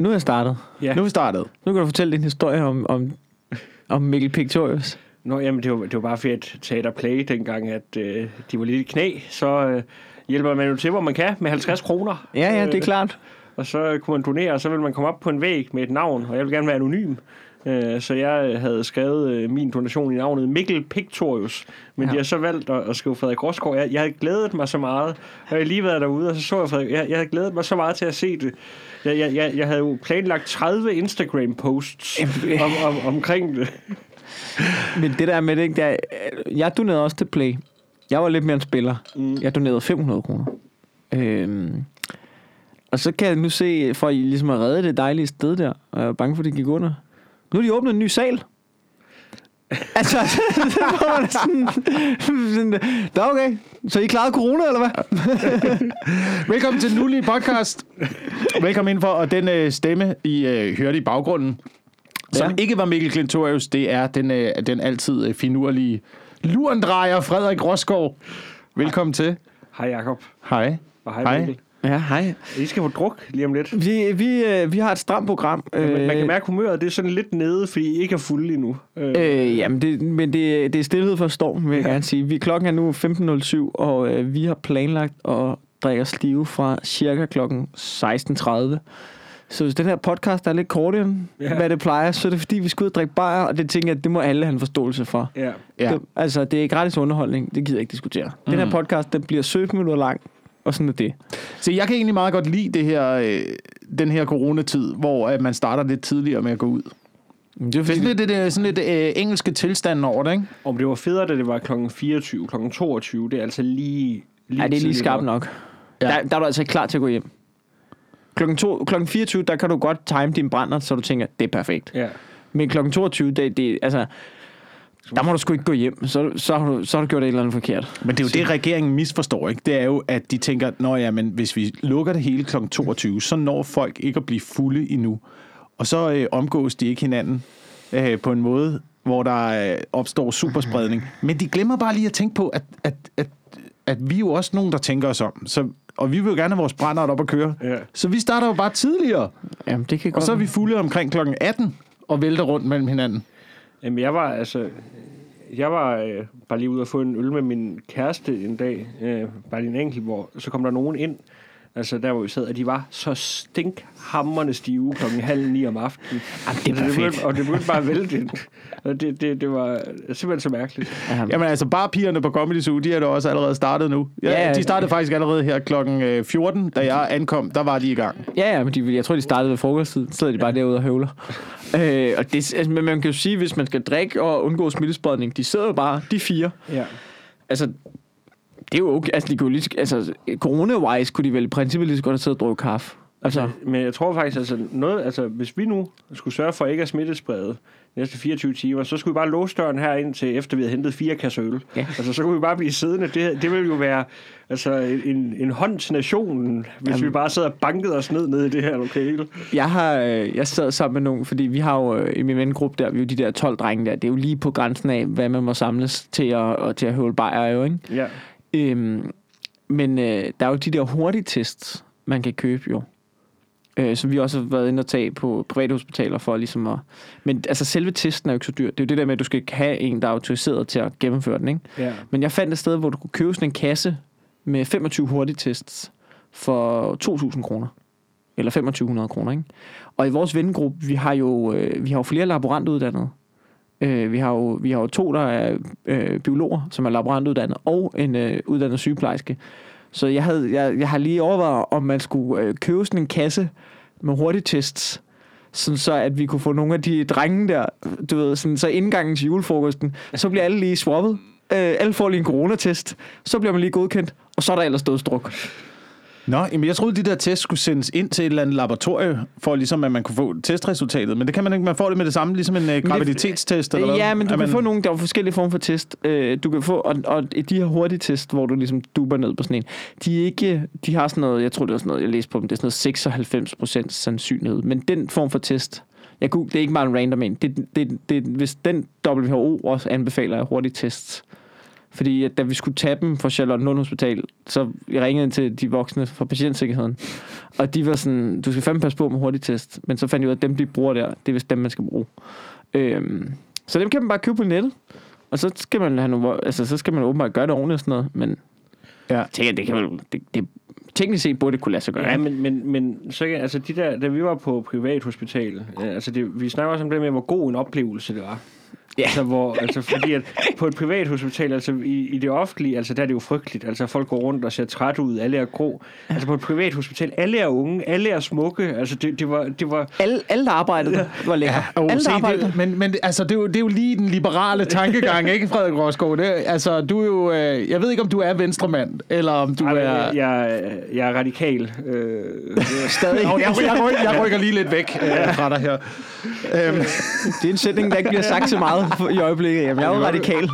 nu er jeg startet. Ja. Nu er vi startet. Nu kan du fortælle din historie om, om, om Mikkel Pictorius. Nå, jamen, det var, det var bare fedt Teater Play, dengang, at øh, de var lidt i knæ. Så øh, hjælper man jo til, hvor man kan, med 50 kroner. Ja, ja, det er Øh, klart. Og så kunne man donere, og så ville man komme op på en væg med et navn, og jeg ville gerne være anonym. Øh, Så jeg havde skrevet øh, min donation i navnet Mikkel Pictorius, men Ja. de har så valgt at, at skrive Frederik Rosgaard. Jeg, jeg havde glædet mig så meget, og jeg lige været derude, og så så jeg Frederik. Jeg, jeg havde glædet mig så meget til at se det. Jeg, jeg, jeg, jeg havde jo planlagt 30 Instagram-posts om, om, omkring det. Men det der med det, der, jeg donerede også til Play. Jeg var lidt mere en spiller. Mm. Jeg donerede 500 kroner. Øhm, og så kan jeg nu se, for I ligesom at redde det dejlige sted der, og jeg er bange for, at det gik under. Nu har de åbnet en ny sal. altså, er sådan, sådan, da okay, så I klarede corona, eller hvad? Velkommen til Nulli podcast. Velkommen ind for, og den øh, stemme, I øh, hørte i baggrunden, som Ja. ikke var Mikkel Klintorius, det er den, øh, den altid øh, finurlige lurendrejer Frederik Rosgaard. Velkommen til. Hej Jacob, Hej. og hej, Hej. hej. Mikkel. Ja, hej. I skal få druk lige om lidt. Vi, vi, øh, vi har et stramt program. Men man Øh, kan mærke humøret, det er sådan lidt nede, fordi I ikke er fulde endnu. Øh, Øh, jamen, det, men det, det er stillhed for storm, vil jeg Ja. gerne sige. Vi, klokken er nu 15.07, og øh, vi har planlagt at drikke os live fra cirka klokken 16.30. Så hvis den her podcast er lidt kortere, end Ja. hvad det plejer, så er det fordi, vi skal ud og drikke bajer, og det tænker jeg, det må alle have en forståelse for. ja. Ja. Det, altså, det er gratis underholdning, det gider jeg ikke diskutere. Mm. Den her podcast, den bliver 17 minutter lang, og sådan er det. Så jeg kan egentlig meget godt lide det her, øh, den her coronatid, hvor øh, man starter lidt tidligere med at gå ud. Men Det er Det er fordi, sådan lidt, det, sådan lidt øh, engelske tilstand over det, ikke? Om det var federe, da det var klokken 24, klokken 22, det er altså lige... lige ja, det er lige skarpt nok. Ja. Ja. Der, der er du altså klar til at gå hjem. Klokken, to, klokken 24, der kan du godt time din brænder, så du tænker, det er perfekt. Ja. Men klokken 22, det, det, altså, der må du sgu ikke gå hjem. Så, så, har du, så har du gjort et eller andet forkert. Men det er jo det, regeringen misforstår, ikke? Det er jo, at de tænker, nå ja, men hvis vi lukker det hele kl. 22, så når folk ikke at blive fulde endnu. Og så øh, omgås de ikke hinanden øh, på en måde, hvor der øh, opstår superspredning. Men de glemmer bare lige at tænke på, at, at, at, at vi er jo også nogen, der tænker os om. Så, og vi vil jo gerne have vores brænder op at køre. Ja. Så vi starter jo bare tidligere. Jamen, det kan Og godt så er vi fulde omkring klokken 18 og vælter rundt mellem hinanden. Jamen, jeg var altså... Jeg var øh, bare lige ude og få en øl med min kæreste en dag. Øh, bare lige en enkelt, hvor så kom der nogen ind. Altså der, hvor vi sad, og de var så stinkhammerende stive klokken halv ni om aftenen. Jamen, det er Altså, perfekt. begyndte, og det begyndte bare at vælte ind. Og det, det, det var simpelthen så mærkeligt. Ja, Jamen altså, bare pigerne på Comedy Zoo, de er da også allerede startet nu. Ja, Ja, ja. de startede faktisk allerede her klokken øh, 14, da jeg ankom, der var de i gang. Ja, ja, men de, jeg tror, de startede ved frokosttid. Så sidder de bare derude og høvler. øh, og det, altså, men man kan jo sige, hvis man skal drikke og undgå smittespredning, de sidder jo bare, de fire. Ja. Altså, det er jo okay. Altså, de kunne lige, altså, corona-wise kunne de vel i princippet lige så godt have siddet og drukket kaffe. Altså, Men jeg tror faktisk, altså, noget, altså, hvis vi nu skulle sørge for ikke at smittesprede de næste 24 timer, så skulle vi bare låse døren her ind til, efter vi havde hentet fire kasser øl. Ja. Altså, så kunne vi bare blive siddende. Det, det ville jo være altså, en, en hånd til nationen, hvis Jamen. Jamen. vi bare sad og bankede os ned ned i det her lokale. Jeg har, øh, jeg sad sammen med nogen, fordi vi har jo øh, i min vennegruppe der, vi er jo de der 12 drenge der, det er jo lige på grænsen af, hvad man må samles til at, og til at høvle bajer jo, ikke? Ja. Øhm, men øh, der er jo de der hurtige tests, man kan købe jo. Øh, som vi også har været inde og tage på private hospitaler for ligesom at... Men altså selve testen er jo ikke så dyr. Det er jo det der med, at du skal have en, der er autoriseret til at gennemføre den, ikke? ja. Men jeg fandt et sted, hvor du kunne købe sådan en kasse med 25 hurtige tests for 2.000 kroner. Eller 2500 kroner, ikke? Og i vores vennegruppe, vi har jo, øh, vi har jo flere laborantuddannede. Øh, vi, har jo, vi har jo to, der er øh, biologer, som er laborantuddannede, og en øh, uddannet sygeplejerske. Så jeg, havde, jeg, jeg har lige overvejet, om man skulle øh, købe sådan en kasse med hurtigtests, sådan så at vi kunne få nogle af de drenge der, du ved, sådan, så indgangen til julefrokosten, så bliver alle lige swappet. Øh, alle får lige en coronatest, så bliver man lige godkendt, og så er der ellers dødsdruk. Nå, jamen jeg troede, de der tests skulle sendes ind til et eller andet laboratorie, for ligesom at man kunne få testresultatet. Men det kan man ikke. Man får det med det samme, ligesom en uh, graviditetstest. Eller hvad? Ja, men du Er kan man... få nogle, der er forskellige former for test. Øh, du kan få, og, og de her hurtige test, hvor du ligesom duber ned på sådan en, de, er ikke, de har sådan noget, jeg tror det var sådan noget, jeg læste på dem, det er sådan noget 96% sandsynlighed. Men den form for test, jeg kunne, det er ikke bare en random en. Det, det, det, hvis den WHO også anbefaler hurtige tests, Fordi at da vi skulle tage dem fra Charlotte Lund Hospital, så jeg ringede ind til de voksne fra patientsikkerheden. Og de var sådan, du skal fandme passe på med hurtigtest. Men så fandt jeg ud af, at dem, de bruger der, det er vist dem, man skal bruge. Øhm, så dem kan man bare købe på nettet. Og så skal man have nogle, altså, så skal man åbenbart gøre det ordentligt og sådan noget. Men Ja. jeg tænker, det kan man, det, det, teknisk set burde det kunne lade sig gøre. Ja, men, men, men så, altså de der, da vi var på privathospital, altså det, vi snakker også om det med, hvor god en oplevelse det var. Ja. Altså, hvor, altså fordi at på et privathospital, altså i, i det offentlige, altså der er det jo frygteligt. Altså folk går rundt og ser træt ud, alle er grå. Altså på et privathospital, alle er unge, alle er smukke. Altså det, det var, det var Alle, alle der arbejdede der, var lækre. Oh, alle, der arbejdede det, men men altså, det, er jo, det er jo lige den liberale tankegang, ikke, Frederik Rosgaard? Det, altså, du er jo... Øh, jeg ved ikke, om du er venstremand, eller om du Ej, er... jeg, jeg, jeg er radikal. Øh, stadig. Nå, jeg, jeg, rykker, jeg rykker lige lidt væk øh, fra dig her. Øhm, Det er en sætning, der ikke bliver sagt så meget i øjeblikket. Jamen, jeg er jo radikal.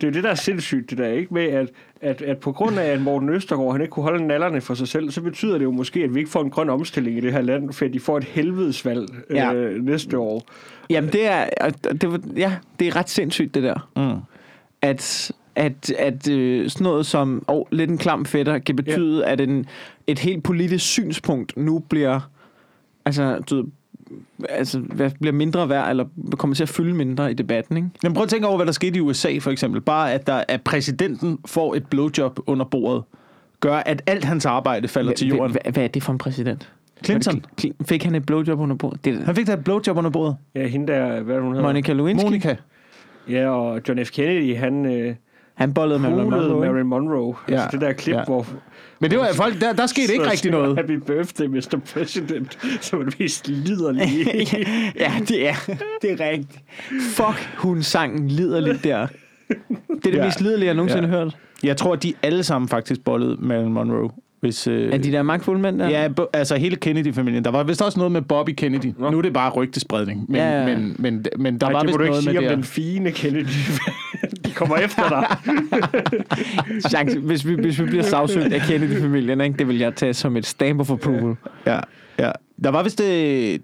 det er det, der er sindssygt, det der, ikke? Med at, at, at på grund af, at Morten Østergaard han ikke kunne holde nallerne for sig selv, så betyder det jo måske, at vi ikke får en grøn omstilling i det her land, for de får et helvedesvalg Ja. øh, næste år. Jamen, det er, det, ja, det er ret sindssygt, det der. mm. At, at, at øh, sådan noget som oh, lidt en klam fætter kan betyde, at en, et helt politisk synspunkt nu bliver altså, du, altså hvad, bliver mindre værd, eller kommer til at fylde mindre i debatten, ikke? Men prøv at tænke over, hvad der skete i USA, for eksempel. Bare at, der, at præsidenten får et blowjob under bordet, gør, at alt hans arbejde falder til jorden. Hvad, hvad er det for en præsident? Clinton. Fik han et blowjob under bordet? Det Han fik da et blowjob under bordet. Ja, hende der, hvad det, hun hedder? Monica Lewinsky. Monica. Ja, og John F. Kennedy, han øh, Han bollede med Marilyn Monroe. Marilyn Monroe. Ja, Altså det der klip, ja. hvor... Men det var folk, der, der skete ikke rigtig noget. Happy birthday, Mr. President. Som er det mest liderlige. ja, det er, det er rigtigt. Fuck, hun sang liderligt der. Det er det Ja. mest liderlige, jeg nogensinde Ja. har hørt. Jeg tror, at de alle sammen faktisk bollede Marilyn Monroe. Hvis, øh, Er de der magtfulde mænd der? Ja, altså hele Kennedy-familien. Der var vist også noget med Bobby Kennedy. Nå. Nu er det bare rygtespredning. Men, Ja, ja. men, men, men der Nej, var det vist noget sige med om det. den fine Kennedy. De kommer efter dig. Chance, hvis, vi, hvis vi bliver sagsøgt af Kennedy-familien, ikke? det vil jeg tage som et stamp of approval. Ja, ja. Der var vist, øh,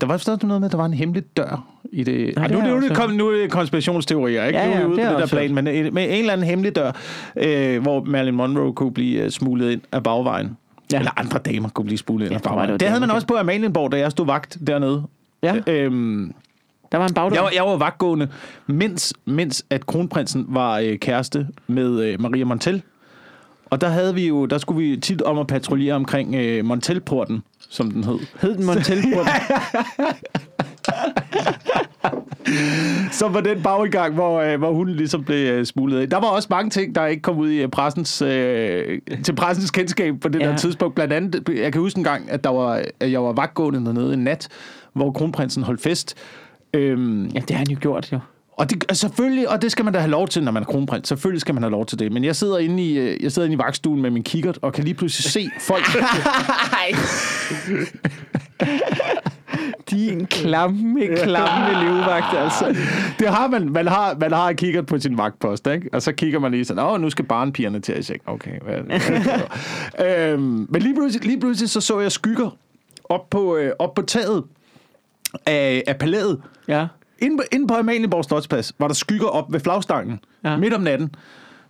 der var vist noget med, at der var en hemmelig dør i det. Ej, det nu, jeg nu, også kom, nu er det konspirationsteorier, ikke? Ja, nu er ja, vi ude det på det der plan, men øh, med en eller anden hemmelig dør, øh, hvor Marilyn Monroe kunne blive øh, smuglet ind af bagvejen. Ja. Ja. Eller andre damer kunne blive smuglet ind Ja, af bagvejen. det Det, det havde man det- også på Amalienborg, da jeg stod vagt dernede. Ja, Øhm, der var en bagdør. jeg, var, jeg var vagtgående, mens, mens at kronprinsen var øh, kæreste med øh, Maria Montel. Og der havde vi jo, der skulle vi tit om at patruljere omkring øh, Montelporten, som den hed. Hed den Montelport? Så var den bagudgang, hvor, øh, hvor hun ligesom blev øh, smuglet ind. Der var også mange ting, der ikke kom ud i øh, pressens, øh, til pressens kendskab på det. Ja. der tidspunkt. Blandt andet, jeg kan huske en gang, at, der var, at jeg var vagtgående dernede en nat, hvor kronprinsen holdt fest. Øhm, ja, det har han jo gjort, jo. og det, altså selvfølgelig, og det skal man da have lov til, når man er kronprins. Selvfølgelig skal man have lov til det. Men jeg sidder inde i, øh, jeg sidder inde i vagtstuen med min kikkert, og kan lige pludselig se folk. Din klamme, klamme livvagt, altså. det har man. Man har, man har kikkert på sin vagtpost, ikke? Og så kigger man lige sådan, åh, nu skal barnpigerne til at seng. Okay, hvad, hvad øhm, Men lige pludselig, lige pludselig så så jeg skygger op på, øh, op på taget af, af palæet. Ja. Inde på, inde på Amalienborg Slotsplads var der skygger op ved flagstangen. Ja. Midt om natten.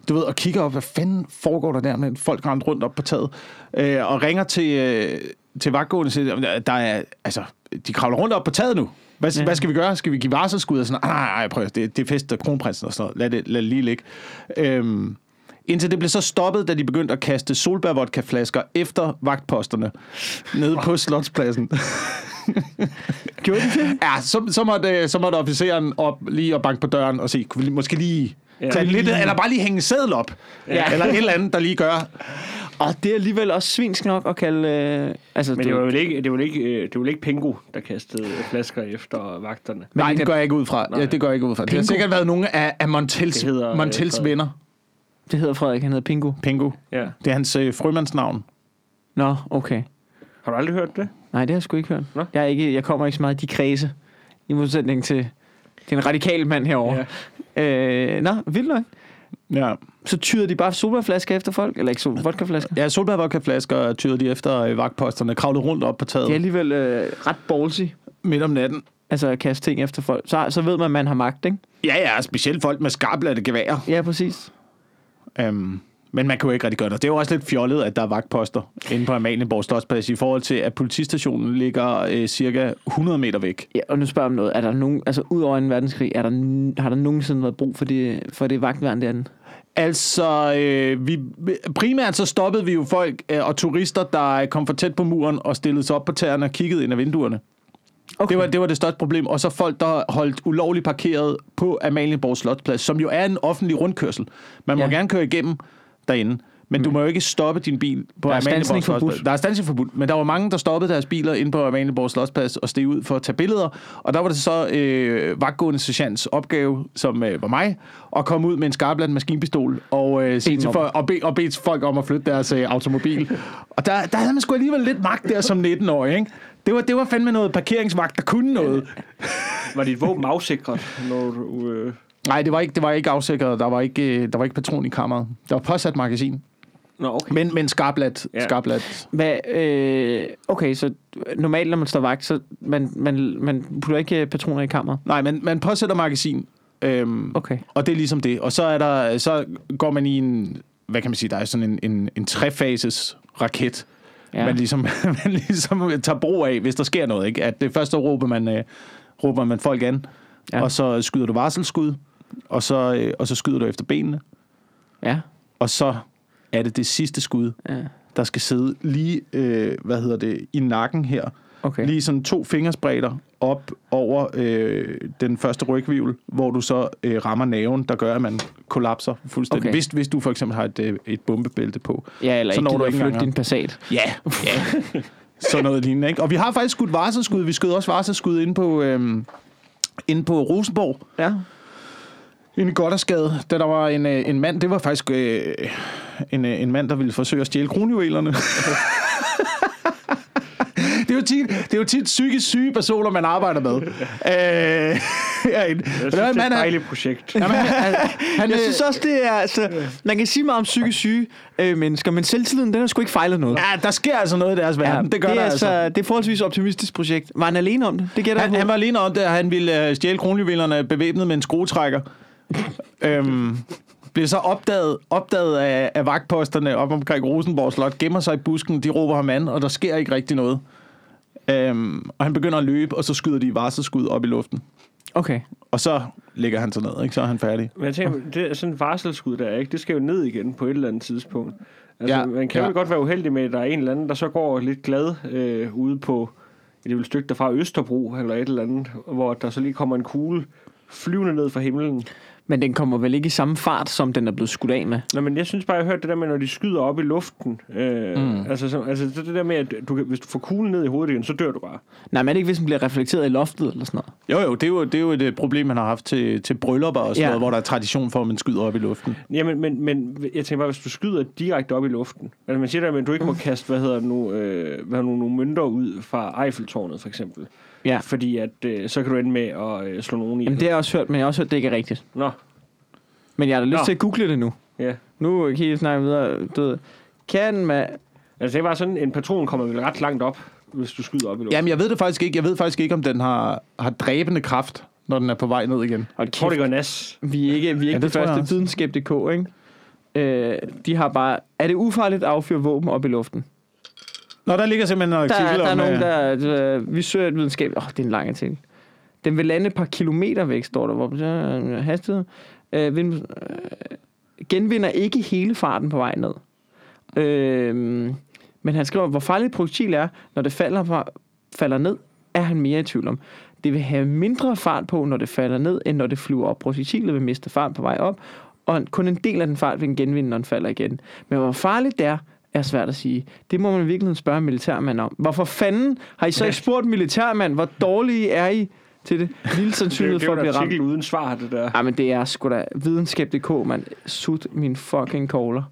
Du ved, og kigger op, hvad fanden foregår der der med folk rendt rundt op på taget. Øh, og ringer til, øh, til vagtgående siger, der er, altså, de kravler rundt op på taget nu. Hvad, ja. Hvad skal vi gøre? Skal vi give varselskud? Og sådan, nej, nej, prøv det, det er fest af kronprinsen og sådan noget. Lad det, lad det lige ligge. Øhm, indtil det blev så stoppet, da de begyndte at kaste solbærvodkaflasker efter vagtposterne nede på Slotspladsen. Gjorde de det? Ja, så, så, måtte, så måtte officeren op lige og banke på døren og sige, kunne vi måske lige Ja. tage lidt, eller bare lige hænge en seddel op. Ja. Eller et eller andet, der lige gør. Og det er alligevel også svinsk nok at kalde... Øh, altså, Men det var vel ikke, det var vel ikke, øh, det var vel ikke Pingo, der kastede flasker efter vagterne. Men Nej, det går jeg ikke ud fra. Ja, det går jeg ikke ud fra. Det har sikkert været nogle af, af Montels, hedder, øh, Montels Frederik. venner. Det hedder Frederik, han hedder Pingo. Pingo. Ja. Det er hans øh, frømandsnavn. Nå, okay. Har du aldrig hørt det? Nej, det har jeg sgu ikke hørt. Nå. Jeg, er ikke, jeg kommer ikke så meget i de kredse, i modsætning til, til en radikal mand herovre. Ja. Øh, nå, vildt nok. Ja. Så tyder de bare solbærflasker efter folk? Eller ikke sol, vodkaflasker? Ja, solbærvodkaflasker tyrede de efter øh, vagtposterne, kravlede rundt op på taget Det er alligevel øh, ret ballsy, midt om natten. altså at kaste ting efter folk. Så, så ved man, at man har magt, ikke? Ja, ja, specielt folk med skarplatte geværer. Ja, præcis. Øhm, men man kan jo ikke rigtig gøre det. Det er jo også lidt fjollet, at der er vagtposter inde på Amalienborg Slotsplads i forhold til, at politistationen ligger øh, cirka 100 meter væk. Ja, og nu spørger jeg om noget. Er der nogen, altså ud over en verdenskrig, er der, har der nogensinde været brug for det, for det vagtværn derinde? Altså, øh, vi, primært så stoppede vi jo folk øh, og turister, der kom for tæt på muren og stillede sig op på tæerne og kiggede ind ad vinduerne. Okay. Det, var, det var det største problem. Og så folk, der holdt ulovligt parkeret på Amalienborg Slotsplads, som jo er en offentlig rundkørsel. Man må Ja. gerne køre igennem derinde. Men du må jo ikke stoppe din bil på Der er Amalienborg. Slotsplads. Der er standsning forbudt. Men der var mange, der stoppede deres biler inde på Amalienborg Slotsplads og steg ud for at tage billeder. Og der var det så øh, vagtgående sergeants opgave, som øh, var mig, at komme ud med en skarpladt maskinpistol og, øh, sige til folk, og, be, og bede folk om at flytte deres øh, automobil. Og der, der havde man sgu alligevel lidt magt der som 19-årig, ikke? Det var, det var fandme noget parkeringsvagt, der kunne noget. Var dit våben afsikret, når du... Øh... Nej, det var ikke, det var ikke afsikret. Der var ikke, øh, der var ikke patron i kammeret. Der var påsat magasin. Nå, okay. Men, men skarplat. Ja. Skarplat. Hvad, øh, okay, så normalt, når man står vagt, så man, man, man putter ikke øh, patroner i kammeret. Nej, men man påsætter magasin. Øhm, Okay. Og det er ligesom det. Og så, er der, så går man i en, hvad kan man sige, der er sådan en, en, en trefases raket, Ja. man, ligesom, man ligesom tager brug af, hvis der sker noget. Ikke? At det første råber man, øh, råber man folk an, Ja. ja. og så skyder du varselskud, og så, øh, og så skyder du efter benene, Ja. og så er det det sidste skud, ja. der skal sidde lige, øh, hvad hedder det, i nakken her. Okay. Lige sådan to fingersbredder op over øh, den første rygvivl, hvor du så øh, rammer naven, der gør, at man kollapser fuldstændig. Okay. Hvis, hvis du for eksempel har et, øh, et bombebælte på. Ja, eller så ikke når du gider at ikke flytte din Passat. Ja, ja. Sådan noget lignende, ikke? Og vi har faktisk skudt varselskud. Vi skød også varselskud inde på, øh, inde på Rosenborg. Ja. Inde i Goddersgade, da der var en, øh, en mand, det var faktisk øh, en, øh, en mand, der ville forsøge at stjæle kronjuvelerne. er tit, det er jo tit psykisk syge personer, man arbejder med. Øh, herinde. Jeg synes, det er et dejligt projekt. jamen, han, han, han, Jeg øh, synes også, det er... Altså, man kan sige meget om psykisk syge øh, mennesker, men selvtilliden, den har sgu ikke fejlet noget. ja, der sker altså noget i deres verden. Ja, det gør det der er altså. det er forholdsvis optimistisk projekt. Var han alene om det? Det gætter Han, han var alene om det, at han ville øh, stjæle kronjuvelerne bevæbnet med en skruetrækker. øhm, blev så opdaget, opdaget af, af vagtposterne op omkring Rosenborg Slot, gemmer sig i busken, de råber ham an, og der sker ikke rigtig noget. Øhm, og han begynder at løbe, og så skyder de varselsskud op i luften. Okay. Og så ligger han så ned, ikke? så er han færdig. Men jeg tænker, det er sådan en varselsskud der, ikke? Det skal jo ned igen på et eller andet tidspunkt. Altså, Ja, man kan ja. jo godt være uheldig med, at der er en eller anden, der så går lidt glad øh, ude på et lille stykke derfra Østerbro, eller et eller andet, hvor der så lige kommer en kugle flyvende ned fra himlen. Men den kommer vel ikke i samme fart, som den er blevet skudt af med? Nå, men jeg synes bare, jeg har hørt det der med, når de skyder op i luften. Øh, mm. Altså, så, altså så det der med, at du, kan- hvis du får kuglen ned i hovedet igen, så dør du bare. Nej, men er det ikke, hvis den bliver reflekteret i loftet eller sådan noget? Jo, jo, det er jo, det er jo et øh, problem, man har haft til, til bryllupper og sådan Ja. ja. noget, hvor der er tradition for, at man skyder op i luften. Jamen, men, men jeg tænker bare, hvis du skyder direkte op i luften. Altså, man siger der, at du ikke må kaste, hvad hedder det nu, øh, hvad hedder nu, nogle mønter ud fra Eiffeltårnet, for eksempel. Ja. Fordi at, øh, så kan du ende med at øh, slå nogen i. Jamen, det har jeg også hørt, men jeg har også hørt, det ikke er rigtigt. Nå, Men jeg har da lyst Nå. til at google det nu. ja. Nu kan I snakke videre. Du ved, kan man... Altså, det var sådan, en patron kommer vel ret langt op, hvis du skyder op i luften. Jamen, jeg ved det faktisk ikke. Jeg ved faktisk ikke, om den har, har dræbende kraft, når den er på vej ned igen. Hold Jeg tror, det går nas. Vi er ikke, vi er ikke Ja, det første videnskab.dk, ikke? Øh, de har bare... Er det ufarligt at affyre våben op i luften? Nå, der ligger simpelthen en Der, artikel der er om... nogen, øh, der... Øh, vi søger et videnskab... Åh, oh, det er en lang artikel. Den vil lande et par kilometer væk, står der. Hvor øh, hastighed. Øh, vind, øh, genvinder ikke hele farten på vej ned. Øh, men han skriver, hvor farligt projektil er, når det falder, fra, falder ned, er han mere i tvivl om. Det vil have mindre fart på, når det falder ned, end når det flyver op. Projektilet vil miste fart på vej op, og kun en del af den fart vil den genvinde, når den falder igen. Men hvor farligt det er, er svært at sige. Det må man virkelig spørge en militærmand om. Hvorfor fanden har I så ikke spurgt militærmand, hvor dårlige er I til det? Lille Det, sandsynlighed det for at en blive ramt. artikel uden svar, det der. Ej, men det er sgu da videnskab.dk, man. Sut min fucking caller.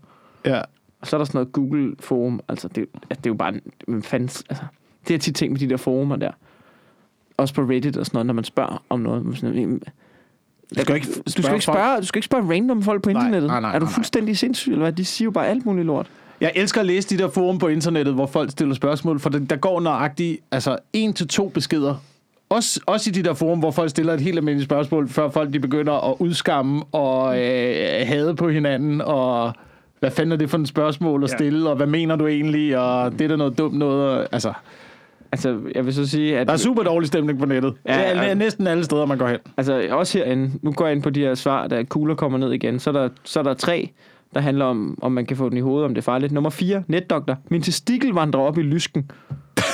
Ja. Og så er der sådan noget Google-forum. Altså, det, altså, det er jo bare... en- Men fandens, altså, det er tit ting med de der forumer der. Også på Reddit og sådan noget, når man spørger om noget. man Sådan, Du skal ikke du skal ikke spørge, du skal ikke spørge random folk på Nej, internettet. nej, nej, er du nej. fuldstændig sindssyg, eller hvad? De siger jo bare alt muligt lort. Jeg elsker at læse de der forum på internettet, hvor folk stiller spørgsmål, for der der går nøjagtigt altså, en til to beskeder også, også i de der forum, hvor folk stiller et helt almindeligt spørgsmål, før folk de begynder at udskamme og øh, hade på hinanden, og hvad fanden er det for et spørgsmål at Ja. stille, og hvad mener du egentlig, og det er da noget dumt noget. Og, altså, Altså, jeg vil så sige, at... der er super dårlig stemning på nettet. Ja, Ja, ja. ja. Næsten alle steder, man går hen. Altså, også herinde, nu går jeg ind på de her svar, da kugler kommer ned igen, så er der, så er der tre, der handler om, om man kan få den i hovedet, om det er farligt. Nummer 4, netdoktor. Min testikel vandrer op i lysken.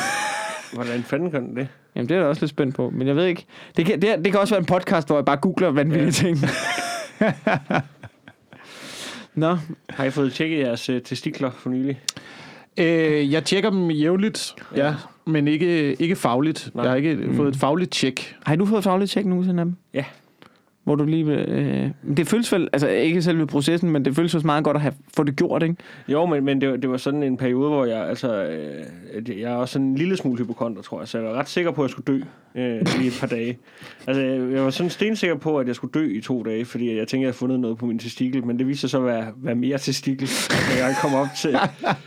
Hvordan fanden kan den det? Jamen, det er jeg da også lidt spændt på, men jeg ved ikke. Det kan, det, det kan også være en podcast, hvor jeg bare googler vanvittige ting. Nå, Har I fået tjekket jeres øh, testikler for nylig? Øh, jeg tjekker dem jævnligt, ja, men ikke, ikke fagligt. Nej. Jeg har ikke fået et fagligt tjek. har du fået fagligt tjek nogensinde af dem? Ja. Hvor du lige... Øh, det føles vel, altså ikke selve processen, men det føles også meget godt at have, få det gjort, ikke? Jo, men, men det, var- det var sådan en periode, hvor jeg, altså, øh, jeg er også sådan en lille smule hypokonter, tror jeg, så jeg var ret sikker på, at jeg skulle dø øh, i et par dage. Altså, jeg, jeg var sådan stensikker på, at jeg skulle dø i to dage, fordi jeg tænkte, at jeg havde fundet noget på min testikel, men det viste sig så at være, være mere testikel, da jeg kom op til,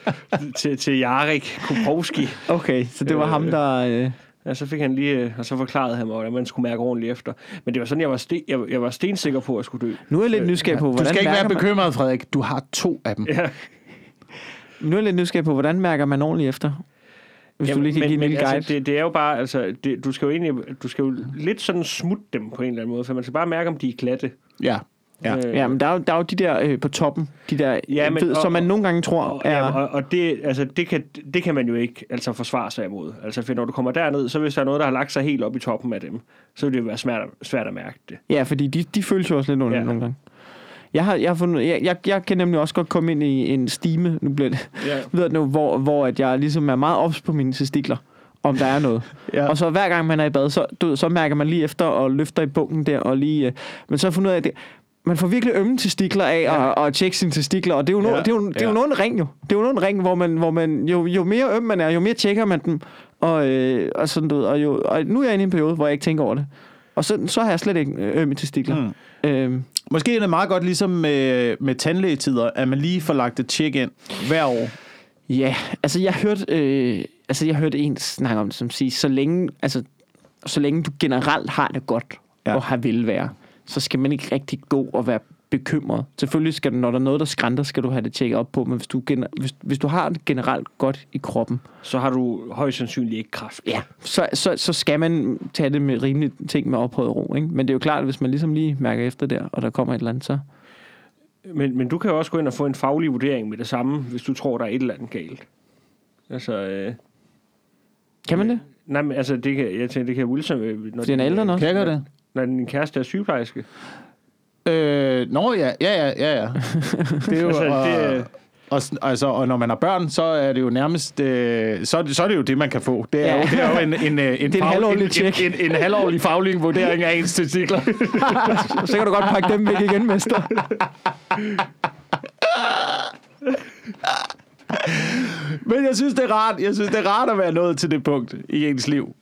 til, til Jarek Kuprowski. Okay, så det var Øh, ham, der... Øh, Ja, så fik han lige, øh, og så forklarede han mig, hvordan man skulle mærke ordentligt efter. Men det var sådan, jeg var, sten, jeg, jeg var stensikker på, at jeg skulle dø. nu er jeg lidt nysgerrig på, Du hvordan skal ikke være man- bekymret, Frederik. Du har to af dem. Ja. Nu er jeg lidt nysgerrig på, hvordan mærker man ordentligt efter? Hvis Jamen, du lige kan men, give en lille guide. Altså, det, det er jo bare, altså, det, du skal jo egentlig, du skal jo lidt sådan smutte dem på en eller anden måde, for man skal bare mærke, om de er glatte. Ja. Ja. Øh, Ja, men der er, jo, der er jo de der øh, på toppen, de der, Ja, men- ved, og- som man nogle gange tror og, er... ja, og, og det, altså, det, kan, det kan man jo ikke altså, forsvare sig imod. Altså, for når du kommer derned, så hvis der er noget, der har lagt sig helt op i toppen af dem, så vil det jo være svært, svært at mærke det. Ja, fordi de, de føles jo også lidt under Ja. nogle gange. Jeg har, jeg har fundet, jeg, jeg, jeg kan nemlig også godt komme ind i en stime, nu bliver det, Ja. ved jeg nu, hvor, hvor at jeg ligesom er meget ops på mine testikler, om der er noget. Ja. Og så hver gang man er i bad, så, du, så mærker man lige efter og løfter i bunken der, og lige, øh, men så har jeg fundet ud af, at det, man får virkelig ømme testikler af ja. og, og tjekke sine testikler, og det er jo, no, Ja. det er jo, det er jo Ja. noget en ring jo. Det er jo noget en ring, hvor man, hvor man jo, jo mere øm man er, jo mere tjekker man dem, og, øh, og sådan ved, og, jo, og nu er jeg inde i en periode, hvor jeg ikke tænker over det. Og så, så har jeg slet ikke øh, ømme testikler. Mm. Øhm, Måske er det meget godt, ligesom med, med tandlægetider, at man lige får lagt et tjek ind hver år. Ja, altså jeg hørte, øh, altså jeg hørte en snakke om det, som siger, så længe, altså, så længe du generelt har det godt Ja. og har velvære, så skal man ikke rigtig gå og være bekymret. Selvfølgelig skal du, når der er noget, der skrænter, skal du have det tjekket op på, men hvis du, gener, hvis, hvis du har det generelt godt i kroppen, Så har du højst sandsynligt ikke kræft. ja. så, så, så skal man tage det med rimelige ting med ophøjet ro. Ikke? Men det er jo klart, at hvis man ligesom lige mærker efter der, og der kommer et eller andet, så... Men, men du kan jo også gå ind og få en faglig vurdering med det samme, hvis du tror, der er et eller andet galt. Altså, øh, Kan man det? nej, men altså, det kan, jeg tænker, det kan Wilson... øh, Når Fordi han er ældre nok. Kan jeg gøre det? Når din kæreste er sygeplejerske. Øh, nå ja, ja, ja, ja, ja. Det er jo, Altså, og, det- og, altså, og når man har børn, så er det jo nærmest, øh, så, det- så er det jo det, man kan få. Det er, Ja. jo, det er jo en, en, øh, en, Det er en halvårlig en, tjek. en, en, en halvårlig faglig vurdering af ens testikler. så kan du godt pakke dem væk igen, mester. Men jeg synes, det er rart. Jeg synes, det er rart at være nået til det punkt i ens liv.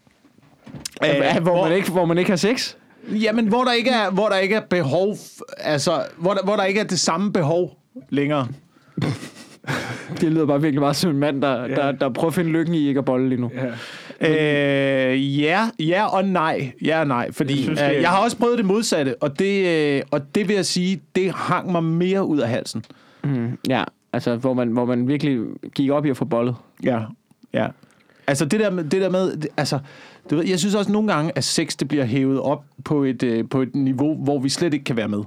Øh, hvor, hvor- man ikke, hvor man ikke har sex? Jamen, hvor der ikke er, hvor der ikke er behov, altså, hvor der, hvor der ikke er det samme behov længere. Det lyder bare virkelig meget som en mand, der, Ja. der, der prøver at finde lykken i ikke at bolle lige nu. Ja. Øh, ja, ja og nej. Ja og nej, fordi Jeg synes, øh, jeg har også prøvet det modsatte, og det, øh, og det vil jeg sige, det hang mig mere ud af halsen. Mm, ja, altså hvor man, hvor man virkelig gik op i at få bollet. Ja, ja. Altså det der med, det der med altså, du ved, jeg synes også nogle gange, at sex det bliver hævet op på et, øh, på et niveau, hvor vi slet ikke kan være med.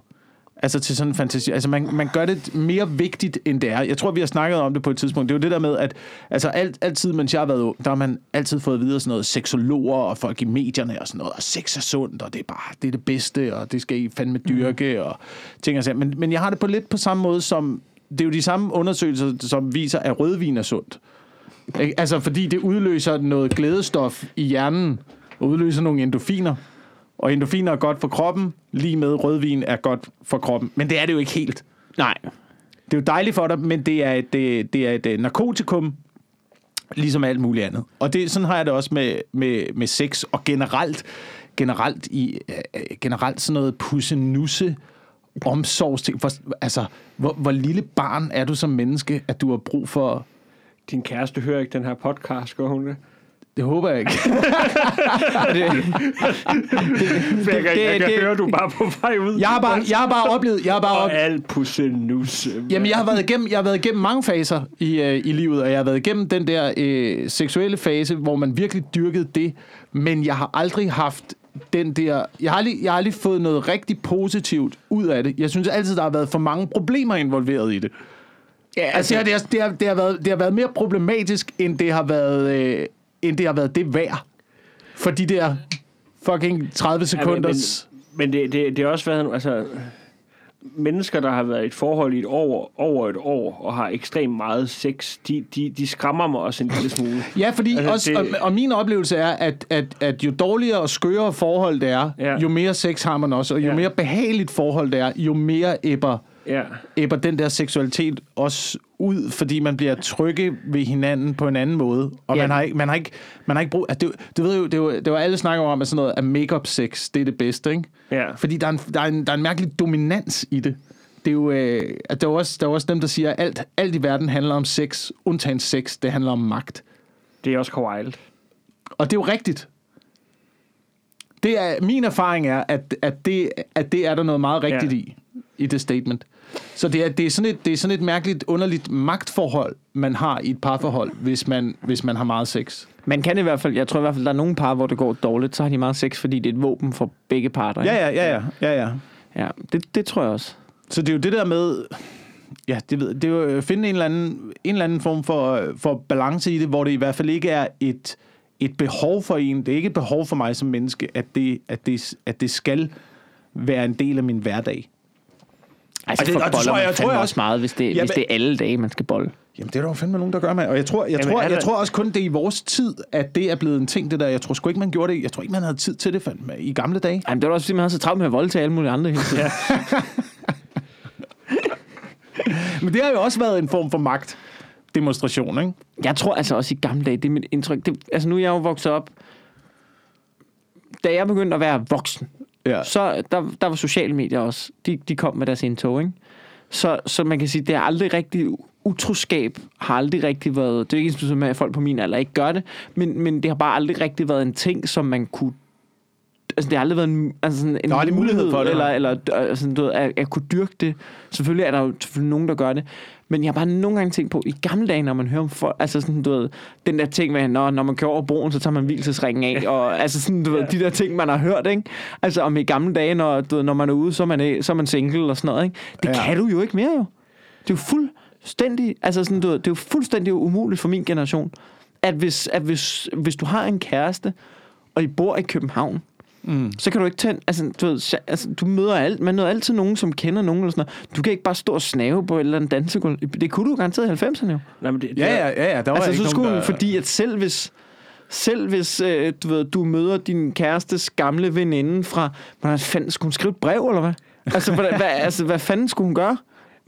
Altså til sådan en fantasi. Altså man, man gør det mere vigtigt, end det er. Jeg tror, vi har snakket om det på et tidspunkt. Det er jo det der med, at altså alt, altid, mens jeg har været ung, der har man altid fået videre sådan noget seksologer og folk i medierne og sådan noget. Og sex er sundt, og det er bare det, er det bedste, og det skal I fandme dyrke, og ting og sager. Men, men jeg har det på lidt på samme måde som... Det er jo de samme undersøgelser, som viser, at rødvin er sundt. Ikke? Altså, fordi det udløser noget glædestof i hjernen, og udløser nogle endorfiner. Og endorfiner er godt for kroppen, lige med rødvin er godt for kroppen. Men det er det jo ikke helt. Nej. Det er jo dejligt for dig, men det er et, det, det er et øh, narkotikum, ligesom alt muligt andet. Og det, sådan har jeg det også med, med, med sex, og generelt, generelt, i, øh, generelt sådan noget pussenusse, omsorgsting. For, altså, hvor, hvor lille barn er du som menneske, at du har brug for Din kæreste hører ikke den her podcast, gør hun det? Det håber jeg ikke. det, jeg, kan, jeg kan det- høre, du bare på vej ud. Jeg har bare, jeg har bare oplevet... Jeg har bare Og op... alt pussenus. Jamen, jeg har været igennem, jeg har været igennem mange faser i, øh, i livet, og jeg har været igennem den der øh, seksuelle fase, hvor man virkelig dyrkede det, men jeg har aldrig haft den der... Jeg har, aldrig, jeg har aldrig fået noget rigtig positivt ud af det. Jeg synes altid, der har været for mange problemer involveret i det. Ja, Altså, det, har, det, har, det, har, det, har været, det har været mere problematisk, end det har været, øh, end det, har været det værd. For de der fucking 30 sekunders... Men det, det, det har også været, altså, mennesker, der har været i et forhold i et år, over et år, og har ekstremt meget sex, de, de, de skræmmer mig også en lille smule. Ja, fordi Altså, altså, også, det- og, og min oplevelse er, at, at, at jo dårligere og skøre forhold det er, Ja. ja. jo mere sex har man også, og jo Ja. ja. mere behageligt forhold det er, jo mere æbber, Ja. æbber den der seksualitet også ud, fordi man bliver trygge ved hinanden på en anden måde. Og Ja. man har ikke, man har ikke, man har ikke brug... Altså, det, du ved jo, det var, det var alle snakker om, at sådan noget, at make-up sex, det er det bedste, ikke? Ja. Fordi der er, en, der, er en, der er en mærkelig dominans i det. Det er jo, øh, at der er også, der er også dem, der siger, at alt, alt i verden handler om sex, undtagen sex, det handler om magt. Det er også wild. Og det er jo rigtigt. Det er, min erfaring er, at, at, det, at det er der noget meget rigtigt ja. i, i det statement. Så det er, det, er sådan et, det er sådan et mærkeligt, underligt magtforhold, man har i et parforhold, hvis man, hvis man har meget sex. Man kan i hvert fald, jeg tror i hvert fald, der er nogle par, hvor det går dårligt, så har de meget sex, fordi det er et våben for begge parter. Ja, ja, ja, ja. ja, ja. ja det, det tror jeg også. Så det er jo det der med, ja, det, ved, det er jo at finde en eller anden, en eller anden form for, for balance i det, hvor det i hvert fald ikke er et, et behov for en. Det er ikke et behov for mig som menneske, at det, at det, at det skal være en del af min hverdag. Altså, Og det- for og boller tror jeg- man jeg tror jeg også meget, hvis det, Ja, hvis det er alle dage, man skal bolle. Jamen, det er der jo fandme nogen, der gør, med. Og jeg tror, jeg, Jamen, tror, jeg der- tror også kun, det er i vores tid, at det er blevet en ting, det der. Jeg tror sgu ikke, man gjorde det. Jeg tror ikke, man havde tid til det fandme, i gamle dage. Jamen, det var også, fordi man havde så travlt med at voldtage alle mulige andre hele tiden. Ja. Men det har jo også været en form for magt demonstration, ikke? Jeg tror altså også i gamle dage, det er mit indtryk. Det, altså nu er jeg jo vokset op, da jeg begyndte at være voksen, Ja. så der, der var sociale medier også. De, de kom med deres indtog, ikke? Så, så man kan sige, det er aldrig rigtig utroskab har aldrig rigtig været, det er ikke med, at folk på min alder ikke gør det, men, men det har bare aldrig rigtig været en ting, som man kunne altså det har aldrig været en, altså sådan en Der aldrig mulighed for det, eller, eller altså, du ved, at, at kunne dyrke det. Selvfølgelig er der jo selvfølgelig nogen, der gør det. Men jeg har bare nogle gange tænkt på, i gamle dage, når man hører om folk, altså sådan, du ved, den der ting med, når, når man kører over broen, så tager man hvilesesringen af, og altså sådan, du ved, de der ting, man har hørt, ikke? Altså om i gamle dage, når, du ved, når man er ude, så er man, så er man single og sådan noget, ikke? Det Ja. kan du jo ikke mere, jo. Det er jo fuldstændig, altså sådan, du ved, det er jo fuldstændig umuligt for min generation, at hvis, at hvis, hvis du har en kæreste, og I bor i København, Mm. så kan du ikke tage, altså, du, ved, så- altså, du møder alt, man møder altid nogen, som kender nogen, eller sådan noget. Du kan ikke bare stå og snave på et eller andet dansegulv. Det kunne du garanteret i 90'erne jo. Nej, men det, det Ja, ja, ja, ja. Der var Altså, ikke så nogen, skulle, der... der... fordi at selv hvis, selv hvis øh, du, ved, du møder din kærestes gamle veninde fra, hvordan fanden, skulle hun skrive et brev, eller hvad? Altså, hvad, hvad, altså, hvad fanden skulle hun gøre?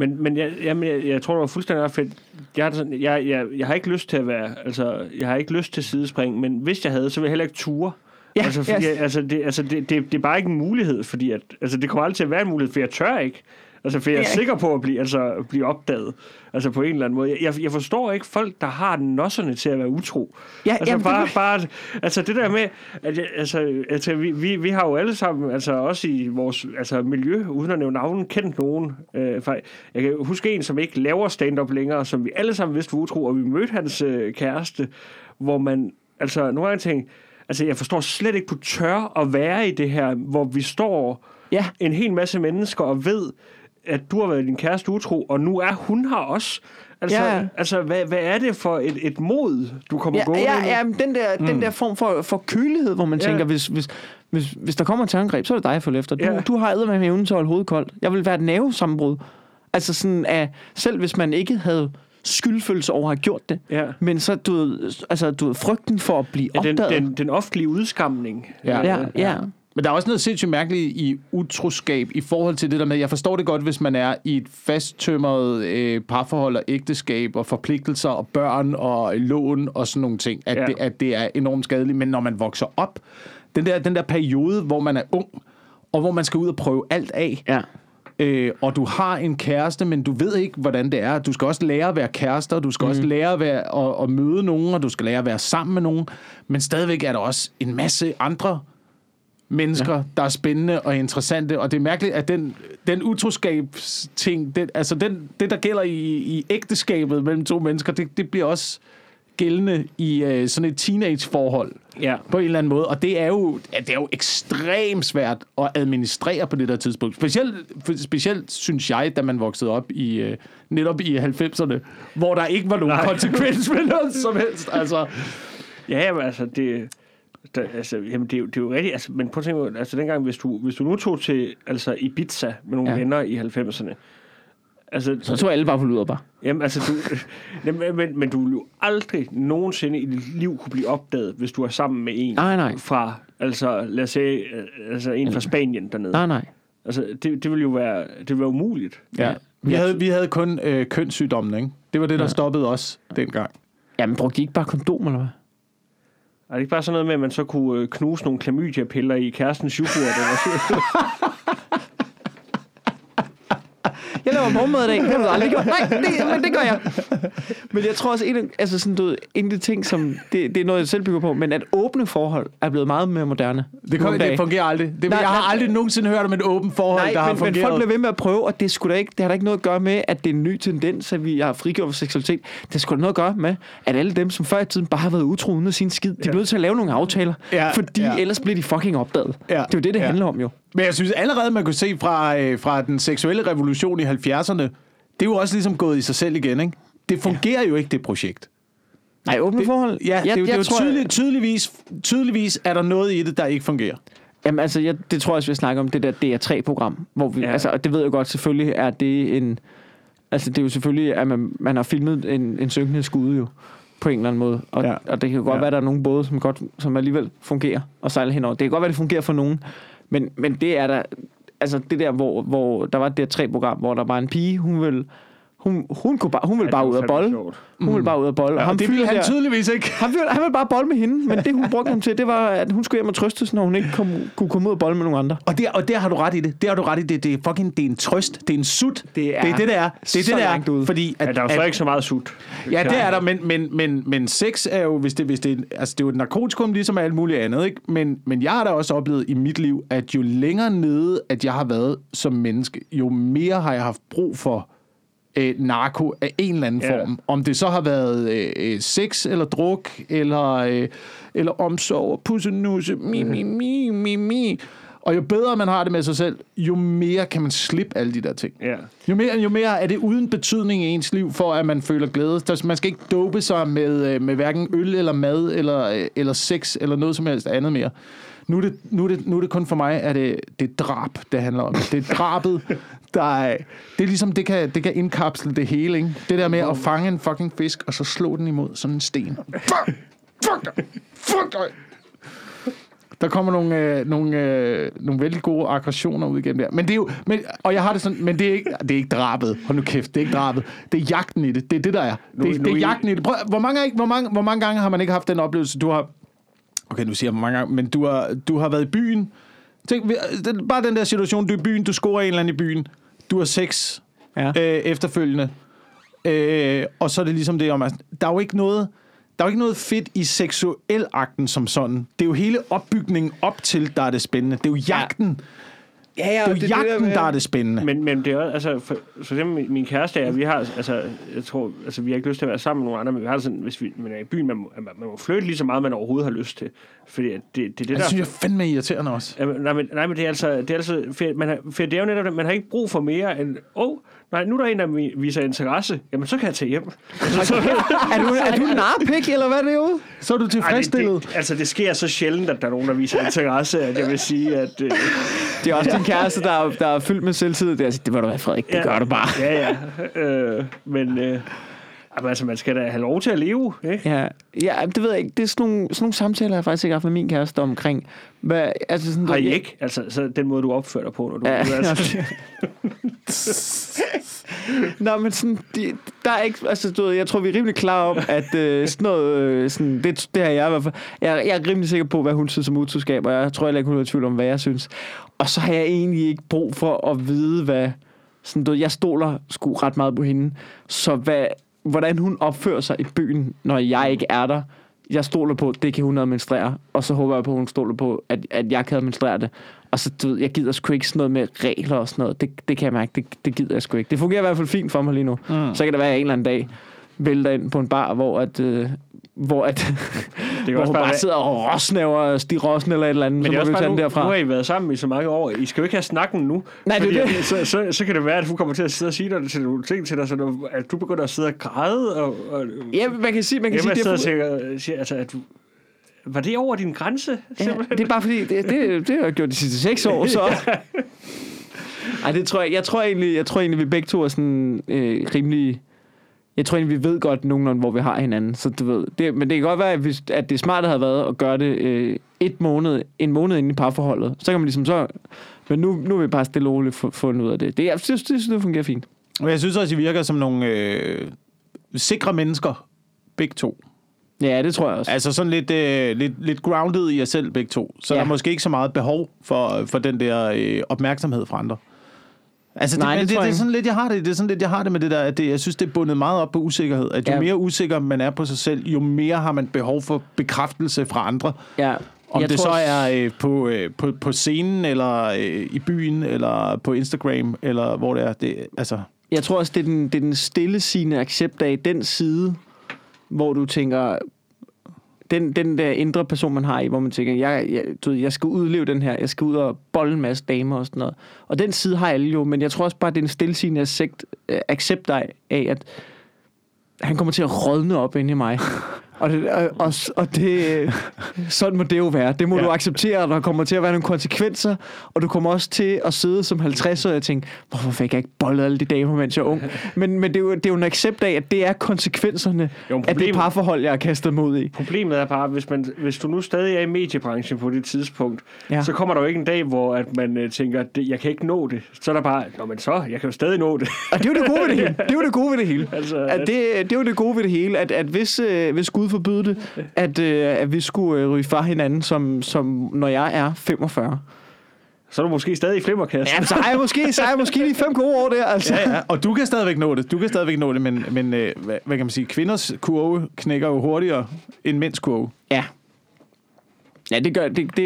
Men, men jeg, jamen, jeg, jeg tror, det var fuldstændig ret fedt. Jeg, har det sådan, jeg, jeg, jeg har ikke lyst til at være, altså, jeg har ikke lyst til sidespring, men hvis jeg havde, så ville jeg heller ikke ture. Ja, altså, fordi, jeg, altså, det, altså det, det, det, er bare ikke en mulighed, fordi at, altså, det kommer aldrig til at være en mulighed, for jeg tør ikke. Altså, for jeg er Ja. sikker på at blive, altså, at blive opdaget. Altså, på en eller anden måde. Jeg, jeg forstår ikke folk, der har nosserne til at være utro. Ja, altså, jamen, det- bare, bare, altså, det der med, at, altså, altså vi, vi, vi har jo alle sammen, altså også i vores altså, miljø, uden at nævne navnen, kendt nogen. Øh, for jeg kan huske en, som ikke laver stand-up længere, som vi alle sammen vidste var utro, og vi mødte hans øh, kæreste, hvor man, altså, nogle gange tænkte, altså, jeg forstår slet ikke, du tør at være i det her, hvor vi står Ja, en hel masse mennesker og ved, at du har været din kæreste utro, og nu er hun her også. Altså, Ja. altså hvad, hvad er det for et, et mod, du kommer ja, gående ja, ja men den der, mm. den der form for, for kølighed, hvor man Ja. tænker, hvis, hvis, hvis, hvis der kommer et terrorangreb, så er det dig, jeg følger efter. Du, Ja. du har med evnen til at holde hovedet koldt. Jeg vil være et nervesammenbrud. Altså sådan, at selv hvis man ikke havde skyldfølelse over at have gjort det, Ja. men så du ved, altså, du ved, frygten for at blive Ja, den, opdaget. den, den offentlige udskamning. Ja. ja, ja. Men der er også noget sindssygt mærkeligt i utroskab i forhold til det der med, jeg forstår det godt, hvis man er i et fasttømret øh, parforhold og ægteskab og forpligtelser og børn og lån og sådan nogle ting, at, Ja. ja. det, at det er enormt skadeligt. Men når man vokser op, den der, den der periode, hvor man er ung, og hvor man skal ud og prøve alt af, ja. Øh, og du har en kæreste, men du ved ikke, hvordan det er. Du skal også lære at være kærester, du skal mm. også lære at, være, at, at møde nogen, og du skal lære at være sammen med nogen. Men stadigvæk er der også en masse andre mennesker, ja. der er spændende og interessante, og det er mærkeligt, at den, den utroskabsting, det, altså den, det, der gælder i, i ægteskabet mellem to mennesker, det, det bliver også gældende i øh, sådan et teenage-forhold Ja. på en eller anden måde, og det er jo, det er jo ekstremt svært at administrere på det der tidspunkt. Specielt, specielt synes jeg, da man voksede op i øh, netop i 90'erne, hvor der ikke var nogen Nej. konsekvens med noget som helst. Altså, Ja, jamen, altså, det, der, altså, jamen, det, er jo, det er jo rigtigt, altså, men prøv at tænke, altså dengang, hvis du, hvis du nu tog til altså, Ibiza med nogle ja. venner i 90'erne, altså, Så tror jeg alle bare på luder bare. jamen, altså du, jamen, men, men du vil jo aldrig nogensinde i dit liv kunne blive opdaget, hvis du er sammen med en Nej, nej. fra, altså, lad os sige, øh, altså en fra Spanien dernede. Nej, nej. Altså, det, det vil jo være, det vil være umuligt. ja. Vi, havde, vi havde kun øh, kønssygdommen, ikke? Det var det, der Ja. stoppede os dengang. Jamen, brugte de ikke bare kondom, eller hvad? Er det ikke bare sådan noget med, at man så kunne øh, knuse nogle klamydia-piller i kærestens yoghurt? Eller Jeg laver morgenmad i dag. Det har du aldrig gjort. Nej, det, men det gør jeg. Men jeg tror også, en af, altså sådan, du ved, en af de ting, som... Det, det er noget, jeg selv bygger på, men at åbne forhold er blevet meget mere moderne. Det, kom, det fungerer aldrig. Det, Nej, jeg har nej. aldrig nogensinde hørt om et åbent forhold, Nej, der har men, men fungeret. folk bliver ved med at prøve, og det, skulle da ikke, det har da ikke noget at gøre med, at det er en ny tendens, at vi har frigjort for seksualitet. Det skulle da noget at gøre med, at alle dem, som før i tiden bare har været utro uden at sige en skid, de Ja. bliver nødt til at lave nogle aftaler, Ja, fordi ja. ellers bliver de fucking opdaget. Ja, Det er jo det, det ja. handler om jo. Men jeg synes allerede, man kunne se fra, øh, fra den seksuelle revolution i 70'erne, det er jo også ligesom gået i sig selv igen, ikke? Det fungerer jo ikke, det projekt. Nej, åbne Det, forhold? ja, det, er jo- det jo tror, tydeligt, tydeligvis, tydeligvis er der noget i det, der ikke fungerer. Jamen altså, jeg, det tror jeg også, vi snakker om det der DR3-program, hvor vi, ja. Ja. altså, og det ved jeg godt, selvfølgelig er det en, altså det er jo selvfølgelig, at man, man har filmet en, en synkende skud jo, på en eller anden måde, og, Ja. ja. og det kan jo godt Ja. ja. være, at der er nogle både, som, godt, som alligevel fungerer og sejler henover. Det kan godt være, det fungerer for nogen, men, men det er der, altså det der, hvor, hvor der var det der tre program, hvor der var en pige, hun ville hun, hun, kunne bare, hun ville bare ud af bold. Hun ville bare ud af bold. Ja, og det ville han der- tydeligvis ikke. han ville, han ville bare bold med hende, men det hun brugte ham til, det var, at hun skulle hjem og trøstes, når hun ikke kom, kunne komme ud og bold med nogen andre. Og der, og der har du ret i det. Der har du ret i det. Det er fucking, det er en trøst. Det er en sut. Det er det, er det, der er. Det er så det, der langt er. ude. Fordi at, Ja, der er jo så ikke så meget sut. Ja, det er der, men, men, men, men sex er jo, hvis det, hvis det, altså det er jo et narkotikum, ligesom alt muligt andet, ikke? Men, men jeg har da også oplevet i mit liv, at jo længere nede, at jeg har været som menneske, jo mere har jeg haft brug for øh, narko af en eller anden Ja. form. Om det så har været øh, øh, sex, eller druk, eller, øh, eller omsorg, og pussenusse, mi, mi, mi, mi, mi. Og jo bedre man har det med sig selv, jo mere kan man slippe alle de der ting. Ja. Jo mere, jo mere er det uden betydning i ens liv, for at man føler glæde. Der- Man skal ikke dope sig med, øh, med hverken øl eller mad, eller, øh, eller sex, eller noget som helst andet mere. Nu er det, nu er det, nu er det kun for mig, at det, det er drab, det handler om. Det er drabet, der er... Det er ligesom, det kan, det kan indkapsle det hele, ikke? Det der med at fange en fucking fisk, og så slå den imod sådan en sten. Fuck! Fuck dig! Fuck dig! Der kommer nogle, øh, nogle, øh, nogle vældig gode aggressioner ud igennem der. Men det er jo, men, og jeg har det sådan, men det er, ikke, det er ikke drabet. Hold nu kæft, det er ikke drabet. Det er jagten i det. Det er det, der er. Nu- Det, nu det er I- jagten i det. Prøv, hvor, mange, hvor, mange, hvor mange gange har man ikke haft den oplevelse, du har... Okay, nu siger jeg hvor mange gange, men du har, du har været i byen. Tænk, det, bare den der situation, du er i byen, du scorer en eller anden i byen. Du har sex Ja. øh, efterfølgende. Øh, og så er det ligesom det om, at der er jo ikke noget, der er jo ikke noget fedt i seksuel akten som sådan. Det er jo hele opbygningen op til, der er det spændende. Det er jo jagten. Ja, ja, Det er jo jagten, der er det spændende. Men, men det er også, altså, for, for eksempel min- min kæreste og vi har, altså, jeg tror, altså, vi har ikke lyst til at være sammen med nogen andre, men vi har det sådan, hvis vi man er i byen, man, må- man, må flytte lige så meget, man overhovedet har lyst til. Fordi at det, det, er det det der... synes jeg er fandme irriterende også. Jamen, nej, men, nej, men det er altså, det er altså for, man har, for det er jo netop, det, man har ikke brug for mere end, åh, oh, nej, nu er der en, der vi- viser interesse, jamen så kan jeg tage hjem. Altså, så, er du, er du narpik, eller hvad er det jo? Så er du Ej, det, tilfredsstillet. det, altså, det sker så sjældent, at der er nogen, der viser interesse, at jeg vil sige, at... Øh, Det er også din kæreste, der, er- der er fyldt med selvtid. Det altså, det var du hvad, Frederik. Det gør du bare. Ja, ja. Øh, men øh, jamen, altså, man skal da have lov til at leve, ikke? Ja, ja, det ved jeg ikke. Det er sådan nogle, sådan nogle samtaler, jeg har faktisk ikke haft med min kæreste omkring. Hvad, altså sådan, Har I ikke? Altså, så den måde, du opfører dig på, når du... Ja, altså, Nå, men sådan, de, der er ikke, altså, du ved, jeg tror, vi er rimelig klar om, at øh, sådan noget, øh, sådan, det, det har jeg i hvert fald, jeg, jeg er rimelig sikker på, hvad hun synes om utroskab, og jeg tror heller ikke, hun er i tvivl om, hvad jeg synes. Og så har jeg egentlig ikke brug for at vide, hvad Sådan, du, ved, jeg stoler sgu ret meget på hende. Så hvad, hvordan hun opfører sig i byen, når jeg ikke er der, jeg stoler på, det kan hun administrere. Og så håber jeg på, at hun stoler på, at, at jeg kan administrere det. Og så, du ved, jeg gider sgu ikke sådan noget med regler og sådan noget. Det, det kan jeg mærke, det, det gider jeg sgu ikke. Det fungerer i hvert fald fint for mig lige nu. Mm. Så kan det være, at jeg en eller anden dag vælter ind på en bar, hvor at... Øh, hvor, at, kan hvor hun bare bare sidder og rosnæver Stig Rossen eller et eller andet, Men så det er må bare tage nu, den nu derfra. har I været sammen i så mange år. I skal jo ikke have snakken nu. Nej, det er det. Så, så, så, kan det være, at hun kommer til at sidde og sige dig til nogle ting til dig, så du, at du begynder at sidde og græde. Og, og, Ja, man kan sige, man kan sige, det er, siger, siger, altså, at du, var det over din grænse? ja, simpelthen? det er bare fordi, det, det, det har jeg gjort de sidste seks år, så... Ej, det tror jeg, jeg tror egentlig, jeg tror egentlig, vi begge to er sådan øh, rimelig... Jeg tror egentlig, vi ved godt nogenlunde, hvor vi har hinanden. Så du ved, det, men det kan godt være, at, hvis, at det smarte havde været at gøre det øh, et måned, en måned inde i parforholdet. Så kan man ligesom så... Men nu, nu er vi bare stille og roligt fu- fundet ud af det. det jeg synes, det, det fungerer fint. Og jeg synes også, I virker som nogle øh, sikre mennesker, begge to. Ja, det tror jeg også. Altså sådan lidt, øh, lidt, lidt grounded i jer selv, begge to. Så Ja. der er måske ikke så meget behov for, for den der øh, opmærksomhed fra andre. Altså, det, Nej, det det, det, det, er sådan lidt, jeg har det. Det er sådan lidt, jeg har det med det der, at det, jeg synes, det er bundet meget op på usikkerhed. At jo Ja. mere usikker man er på sig selv, jo mere har man behov for bekræftelse fra andre. ja. Om Jeg det tror så er øh, på, øh, på, på scenen, eller øh, i byen, eller på Instagram, eller hvor det er. Det, altså, Jeg tror også, det er den, det er den stille sigende accept af den side, hvor du tænker, den, den der indre person, man har i, hvor man tænker, jeg, jeg, du ved, jeg skal udleve den her, jeg skal ud og bolle en masse damer og sådan noget. Og den side har alle jo, men jeg tror også bare, det er en stillesigende accept, øh, accept af, af, at han kommer til at rådne op inde i mig. Og, det, og, og, og det, sådan må det jo være. Det må ja. Du acceptere, og der kommer til at være nogle konsekvenser, og du kommer også til at sidde som 50 år og tænke, hvorfor fik jeg ikke bollet alle de damer, mens jeg er ung? Men, men det, er jo, det er jo en accept af, at det er konsekvenserne Jo, af det parforhold, jeg har kastet ud i. Problemet er bare, hvis, man, hvis du nu stadig er i mediebranchen på det tidspunkt, Ja. ja. så kommer der jo ikke en dag, hvor at man øh, tænker, at jeg kan ikke nå det. Så er der bare, nå men så, jeg kan jo stadig nå det. Og det er jo det gode ved det hele. Det er jo det gode ved det hele. Altså, at det, det er jo det gode ved det hele, at, at hvis, øh, hvis Gud forbyde det, at, øh, at vi skulle øh, ryge fra hinanden, som, som når jeg er 45. så er du måske stadig i flimmerkast. Ja, så har jeg måske, så har jeg måske lige fem gode år der, altså. ja, ja, og du kan stadigvæk nå det. Du kan stadigvæk nå det, men, men øh, hvad, hvad kan man sige? Kvinders kurve knækker jo hurtigere end mænds kurve. Ja. Ja, det gør det, det,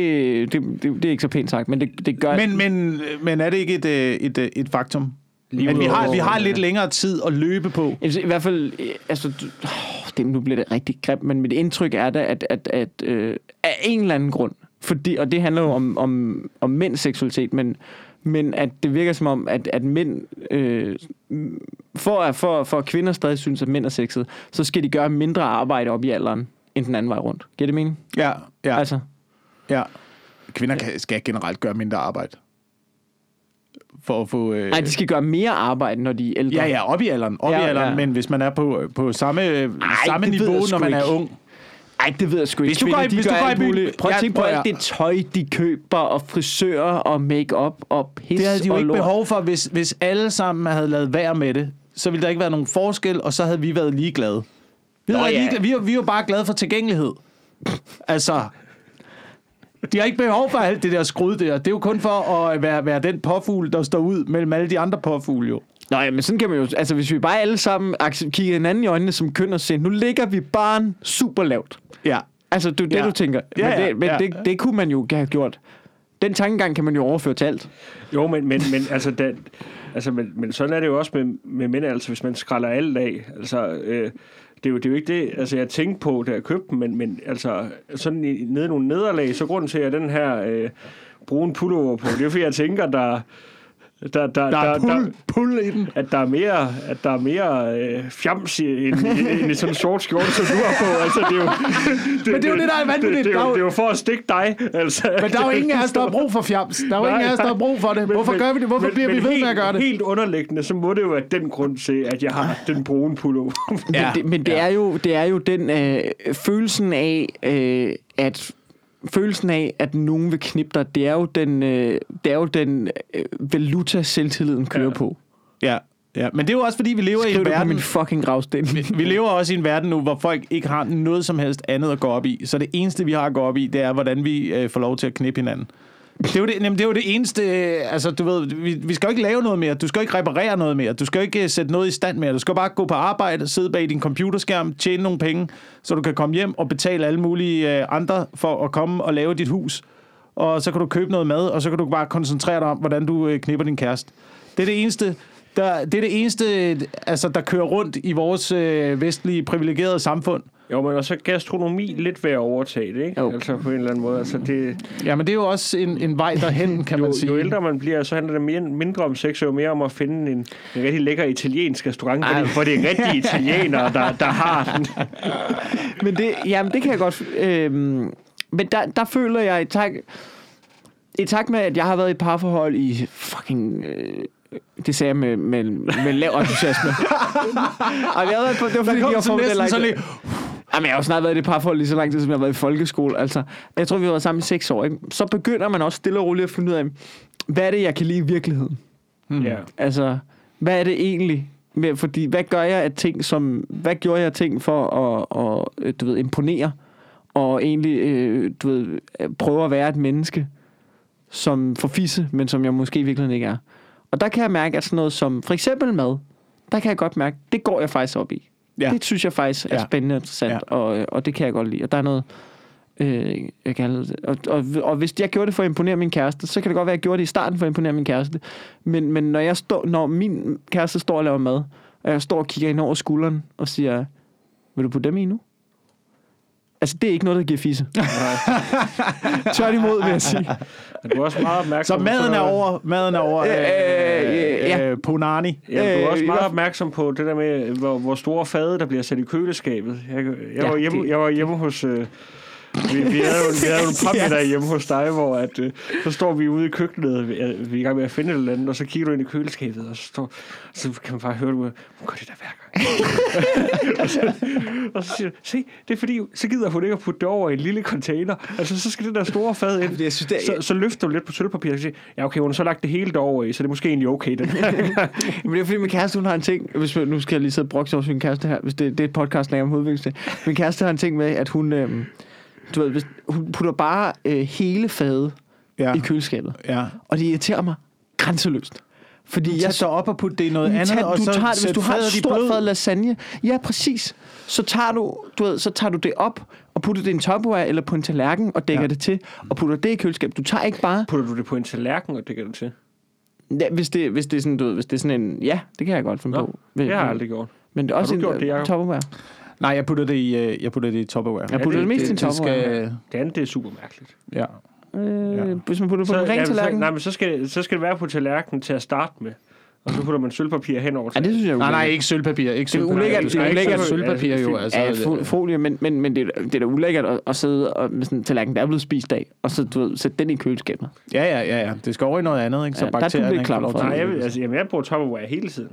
det, det, det er ikke så pænt sagt, men det, det gør... Men, men, men er det ikke et, øh, et, øh, et faktum? Lige At vi har, vi har lidt længere tid at løbe på. I hvert fald, øh, altså, det, nu bliver det rigtig grimt, men mit indtryk er da, at, at, at øh, af en eller anden grund, fordi, og det handler jo om, om, om mænds seksualitet, men, men at det virker som om, at, at mænd, øh, for, at, for, for at kvinder stadig synes, at mænd er sexet, så skal de gøre mindre arbejde op i alderen, end den anden vej rundt. Giver det mening? Ja, ja, Ja. Altså, ja. Kvinder kan, skal generelt gøre mindre arbejde. For at få... Øh, nej, de skal gøre mere arbejde, når de er ældre. Ja, ja, op i alderen. Op Ja, i alderen, ja. men hvis man er på, på samme, Ej, samme niveau, når man ikke. er ung. Ej, det ved jeg sgu ikke. Hvis du går i- hvis du går i byen-. Prøv at tænke på alt det tøj, de køber, og frisører, og make-up, og pis Det havde de jo ikke lort. behov for, hvis, hvis alle sammen havde lavet værd med det. Så ville der ikke være nogen forskel, og så havde vi været ligeglade. Vi, Nå, været ja. ligeglade. vi, vi jo bare glade for tilgængelighed. Altså, de har ikke behov for alt det der skrud der. Det er jo kun for at være, være den påfugl, der står ud mellem alle de andre påfugle jo. Nå ja, men sådan kan man jo... Altså, hvis vi bare alle sammen kigger hinanden i øjnene som køn og siger, nu ligger vi barn super lavt. Ja. Altså, det er det, Ja. du tænker. Ja, men det, men ja. det, det kunne man jo have gjort. Den tankegang kan man jo overføre til alt. Jo, men, men, men altså, da, altså men, men sådan er det jo også med, med mænd, altså hvis man skræller alt af. Altså, øh, det, er jo, det er jo ikke det, altså jeg tænkte på, da jeg købte den, men, men altså sådan i, nede i nogle nederlag, så grunden til, at den her øh, brune pullover på, det er jo fordi, jeg tænker, der, der, der, Der er der, pull, pull i den. at der er mere, at der er mere øh, fjams i, end, end i sådan en short skjorte, som du har på. Altså, det er jo, det, Men det er jo det, der er vanvittigt. Det, det, er Der jo, det er jo for at stikke dig. Altså. Men der er jo ingen af os, der har brug for fjams. Der er jo Nej, ingen af os, der har brug for det. Hvorfor gør vi det? Hvorfor men, bliver vi men ved helt, med at gøre det? Helt underliggende, så må det jo være den grund til, at jeg har den brune pullover. Ja. Men det, men det, er, jo, det er jo den øh, følelsen af, øh, at følelsen af, at nogen vil knippe dig, det er jo den, øh, det er jo den øh, valuta, selvtilliden kører ja. På. Ja, ja. Men det er jo også, fordi vi lever i Skriv en det på verden... min fucking gravsten. Vi lever også i en verden nu, hvor folk ikke har noget som helst andet at gå op i. Så det eneste, vi har at gå op i, det er, hvordan vi øh, får lov til at knippe hinanden. Det er, jo det, jamen, det er jo det eneste, altså du ved, vi, vi skal jo ikke lave noget mere, du skal jo ikke reparere noget mere, du skal jo ikke øh, sætte noget i stand mere, du skal bare gå på arbejde, sidde bag din computerskærm, tjene nogle penge, så du kan komme hjem og betale alle mulige øh, andre for at komme og lave dit hus. Og så kan du købe noget mad, og så kan du bare koncentrere dig om, hvordan du øh, knipper din kæreste. Det er det eneste, der, det er det eneste, altså, der kører rundt i vores øh, vestlige privilegerede samfund. Jo, men også gastronomi lidt ved at overtage det, ikke? Jo. Altså på en eller anden måde. Altså, det, Ja, men det er jo også en, en vej derhen, kan jo, man sige. jo ældre man bliver, så handler det mere, mindre om sex, og jo mere om at finde en, en rigtig lækker italiensk restaurant, hvor det, hvor det er rigtige italienere, der, der har den. Men det, jamen, det kan jeg godt... Øhm, men der, der føler jeg, i tak, i takt med, at jeg har været i parforhold i fucking... Øh, det sagde jeg med, med, med lav entusiasme. og jeg på, det var fordi, Der kom de så næsten langt. sådan lidt, Jamen, jeg har jo snart været i det parforhold lige så lang tid, som jeg har været i folkeskole. Altså, jeg tror, vi har været sammen i seks år. Ikke? Så begynder man også stille og roligt at finde ud af, hvad er det, jeg kan lide i virkeligheden? Ja. Altså, hvad er det egentlig? Med, fordi, hvad gør jeg af ting, som... Hvad gjorde jeg af ting for at, at øh, du ved, imponere? Og egentlig, øh, du ved, prøve at være et menneske, som får fisse, men som jeg måske i virkeligheden ikke er. Og der kan jeg mærke, at sådan noget som for eksempel mad, der kan jeg godt mærke, det går jeg faktisk op i. Ja. Det synes jeg faktisk er Ja. spændende og interessant, Ja. ja. og, og det kan jeg godt lide. Og der er noget... Øh, jeg kan, og, og, og hvis jeg gjorde det for at imponere min kæreste, så kan det godt være, at jeg gjorde det i starten for at imponere min kæreste. Men, men når, jeg står, når min kæreste står og laver mad, og jeg står og kigger ind over skulderen og siger, vil du putte dem i nu? Altså, det er ikke noget, der giver fisse. Tværtimod, vil jeg sige. Du er også meget opmærksom Så maden er over, maden er over Øh, øh, øh, ja. øh, Ponani. Ja, du er Øh, også meget opmærksom på det der med, hvor, hvor store fade, der bliver sat i køleskabet. Jeg, jeg, Ja, var, hjemme, det- jeg var hjemme hos... Øh, vi, vi havde jo, vi havde jo en papmiddag hjemme hos dig, hvor at, øh, så står vi ude i køkkenet, vi er, vi er i gang med at finde et eller andet, og så kigger du ind i køleskabet, og så, står, så kan man bare høre, du hun gør det der hver gang. og, så, og så siger du, se, det er fordi, så gider hun ikke at putte det over i en lille container. Altså, så skal det der store fad ind. jeg synes, det er- så, så løfter du lidt på sølvpapir og siger, ja okay, hun har så lagt det hele derover i, så det er måske egentlig okay, den. Men det er fordi, min kæreste, hun har en ting, hvis nu skal jeg lige sidde og brokke over sin kæreste her, hvis det, det er et podcast om udvikling. Min kæreste har en ting med, at hun, øhm, du ved, hvis, hun putter bare øh, hele fadet Ja. i køleskabet. Ja. Og det irriterer mig grænseløst. Fordi Jeg så op og putte det i noget andet, tag, og du så tager, det, hvis du har et stort blød. fad lasagne, ja præcis, så tager du, du ved, så tager du det op og putter det i en tupperware eller på en tallerken og dækker Ja. det til og putter det i køleskabet. Du tager ikke bare, Putter du det på en tallerken, og det gør du til? ja, hvis, det, hvis det er sådan, du ved, hvis det er sådan en, ja, det kan jeg godt finde Nå, på. Det har jeg aldrig gjort. Men det er også du en gjort det, Jacob? tupperware. Nej, jeg putter det i, øh, jeg putter det i Tupperware. Jeg putter det- det, det mest i det- det tupperware. skal, Det andet, det er super mærkeligt. ja. Øh, Ja. Hvis man putter det på en ren ja, så, nej, men så skal, så skal det være på tallerkenen til at starte med. Og så putter man sølvpapir hen over Ja, det synes jeg er Nej, nej, ikke sølvpapir. Ikke Det er sølvpapir. ulækkert, det er ulækkert. sølvpapir jo. Altså, Ja, fo- folie, men, men, men det, er- det er da ulækkert at, at sidde og, med sådan en tallerken, der er blevet spist af, og så du ved, sætte den i køleskabet. ja, ja, ja, ja. Det skal over i noget andet, ikke? Så Ja, der er du bakterierne lidt ikke klam får lov for. til Nej, jeg, altså, jamen, jeg bruger Tupperware hele tiden.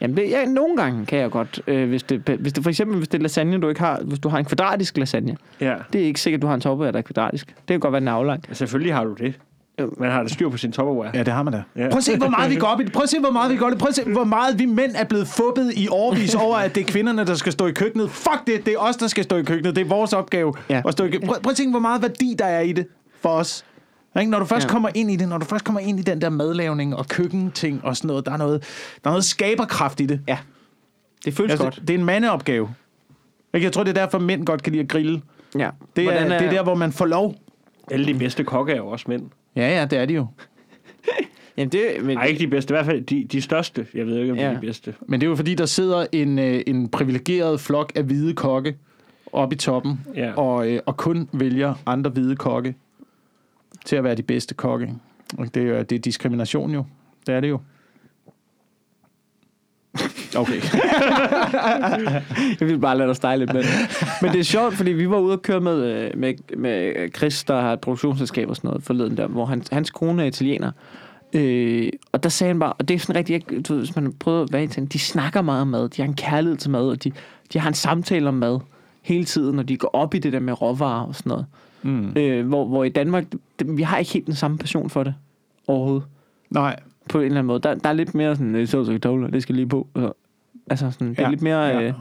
Jamen, det, ja, nogle gange kan jeg godt, øh, hvis, det, hvis det for eksempel, hvis det er lasagne, du ikke har, hvis du har en kvadratisk lasagne, Ja. det er ikke sikkert, du har en topperware, der er kvadratisk. Det kan godt være er aflang. Selvfølgelig har du det. Man har da styr på sin Tupperware. Ja, det har man da. Ja. Prøv at se, hvor meget vi går op i det. Prøv at se, hvor meget vi går op i det. Prøv at se, hvor meget vi mænd er blevet fubbet i årvis over, at det er kvinderne, der skal stå i køkkenet. Fuck det, det er os, der skal stå i køkkenet. Det er vores opgave Ja. at stå i køkkenet. Prøv, prøv at tænke, hvor meget værdi der er i det for os. Ikke? Når du først ja. Kommer ind i det, når du først kommer ind i den der madlavning og køkkenting og sådan noget, der er noget, der er noget skaberkraft i det. Ja. Det føles Altså, godt. det er en mandeopgave. Ikke? Jeg tror, det er derfor, mænd godt kan lide at grille. Ja. Det er, Hvordan det er der, hvor man får lov. Alle de bedste kokke er jo også mænd. Ja, ja, det er de jo. Jamen, det, men, Nej, ikke de bedste. I hvert fald de, de største. Jeg ved ikke, om ja. de er de bedste. Men det er jo fordi, der sidder en, øh, en privilegeret flok af hvide kokke oppe i toppen, Ja. og, øh, og kun vælger andre hvide kokke til at være de bedste kokke. Og det er, det er diskrimination jo. Det er det jo. Okay. Jeg vil bare lade dig stege lidt med. Men det er sjovt, fordi vi var ude og køre med, øh, med, med Chris, der har et produktionsselskab og sådan noget forleden der, hvor han, hans kone er italiener. Øh, og der sagde han bare, og det er sådan rigtig, jeg, du ved, hvis man prøver at være i Italien, de snakker meget om mad, de har en kærlighed til mad, og de, de har en samtale om mad hele tiden, når de går op i det der med råvarer og sådan noget. Mm. Øh, hvor, hvor i Danmark, vi har ikke helt den samme passion for det overhovedet. Nej. På en eller anden måde. Der, der er lidt mere sådan, det så så det skal lige på. Og, altså sådan, det er Ja, lidt mere... ja. Øh,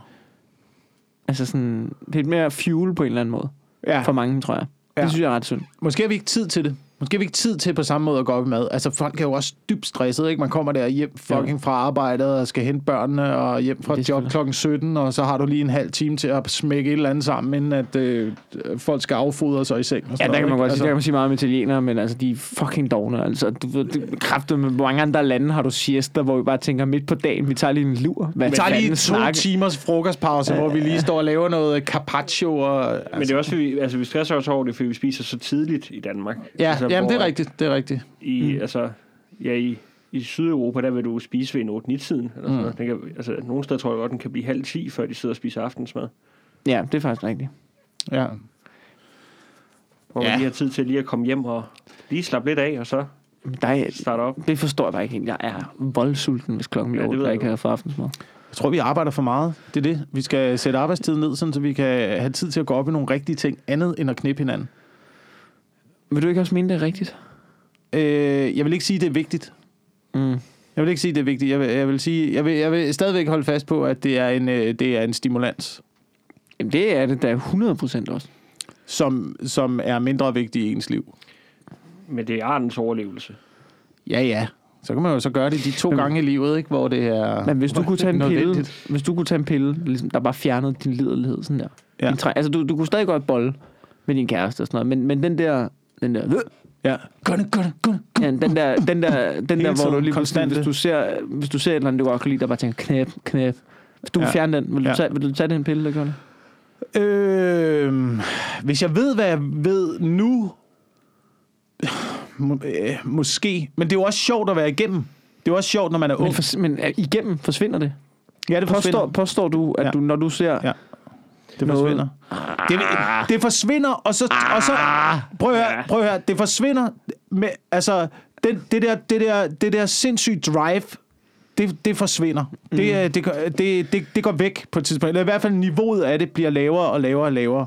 Altså sådan, det er lidt mere fuel på en eller anden måde. Ja. For mange, tror jeg. Ja. Det synes jeg er ret synd. Måske har vi ikke tid til det. Måske har vi ikke tid til på samme måde at gå op i mad. Altså, folk er jo også dybt stresset, ikke? Man kommer der hjem fucking fra arbejdet og skal hente børnene og hjem fra job klokken 17, og så har du lige en halv time til at smække et eller andet sammen, inden at øh, folk skal affodre sig i seng. Og Ja, der kan man godt sige, der kan man sige meget om italienere, men altså, de er fucking dogne. Altså, du ved, kræfter med, mange andre lande har du siesta, hvor vi bare tænker midt på dagen, vi tager lige en lur. Hvad Vi tager lige to snakker- timers frokostpause, hvor vi lige står og laver noget carpaccio. Og, altså, Men det er også, fordi, altså, vi stresser os over det, fordi vi spiser så tidligt i Danmark. ja, altså, jamen, det er rigtigt. Det er rigtigt. I, mm. altså, ja, i, i Sydeuropa, der vil du spise ved en 8-9-tiden. Eller sådan Mm. noget. Den kan, altså, nogle steder tror jeg godt, den kan blive halv 10, før de sidder og spiser aftensmad. Ja, det er faktisk rigtigt. Ja. Hvor Ja. man lige har tid til lige at komme hjem og lige slappe lidt af, og så Der er, starte op. det forstår jeg bare ikke helt. Jeg er voldsulten, hvis klokken Ja, bliver det 8, ved og jeg ikke har fået aftensmad. Jeg tror, vi arbejder for meget. Det er det. Vi skal sætte arbejdstiden ned, sådan, så vi kan have tid til at gå op i nogle rigtige ting, andet end at knippe hinanden. Vil du ikke også mene, det er rigtigt? Øh, jeg vil ikke sige, det er vigtigt. Mm. Jeg vil ikke sige, det er vigtigt. Jeg vil, jeg vil, sige, jeg vil, jeg vil stadigvæk holde fast på, at det er en, øh, det er en stimulans, Jamen, det er det da 100% også. som, som er mindre vigtig i ens liv. Men det er artens overlevelse. Ja, ja. Så kan man jo så gøre det de to Men- gange i livet, ikke? hvor det er Men hvis du kunne tage en pille, hvis du kunne tage en pille, ligesom, der bare fjernede din liderlighed, sådan der. Ja. Din træ, altså, du, du kunne stadig godt bolle med din kæreste og sådan noget, men, men den der, den der, Ja. Gør det, gør det, gør det. ja, den der, den der, den der hvor du lige konstante. hvis du ser, hvis du ser et eller andet, du godt kan lide, der bare tænker, knæp, knæp. Hvis du ja. Fjerne den, vil du, Ja. tage, vil du tage den pille, der gør det? Øh, hvis jeg ved, hvad jeg ved nu, må, øh, måske. Men det er jo også sjovt at være igennem. Det er jo også sjovt, når man er ung. Men, for, men er- igennem forsvinder det. ja, det forsvinder. Påstår, påstår du, at Ja. du, når du ser... Ja. Det noget- forsvinder. Det, det forsvinder, og så, og så prøv at høre, prøv at høre, det forsvinder med, altså, det, det, der, det, der, det der sindssyge drive, det, det forsvinder. Mm. Det, det, går- det, det, det går væk på et tidspunkt. Eller i hvert fald niveauet af det bliver lavere og lavere og lavere.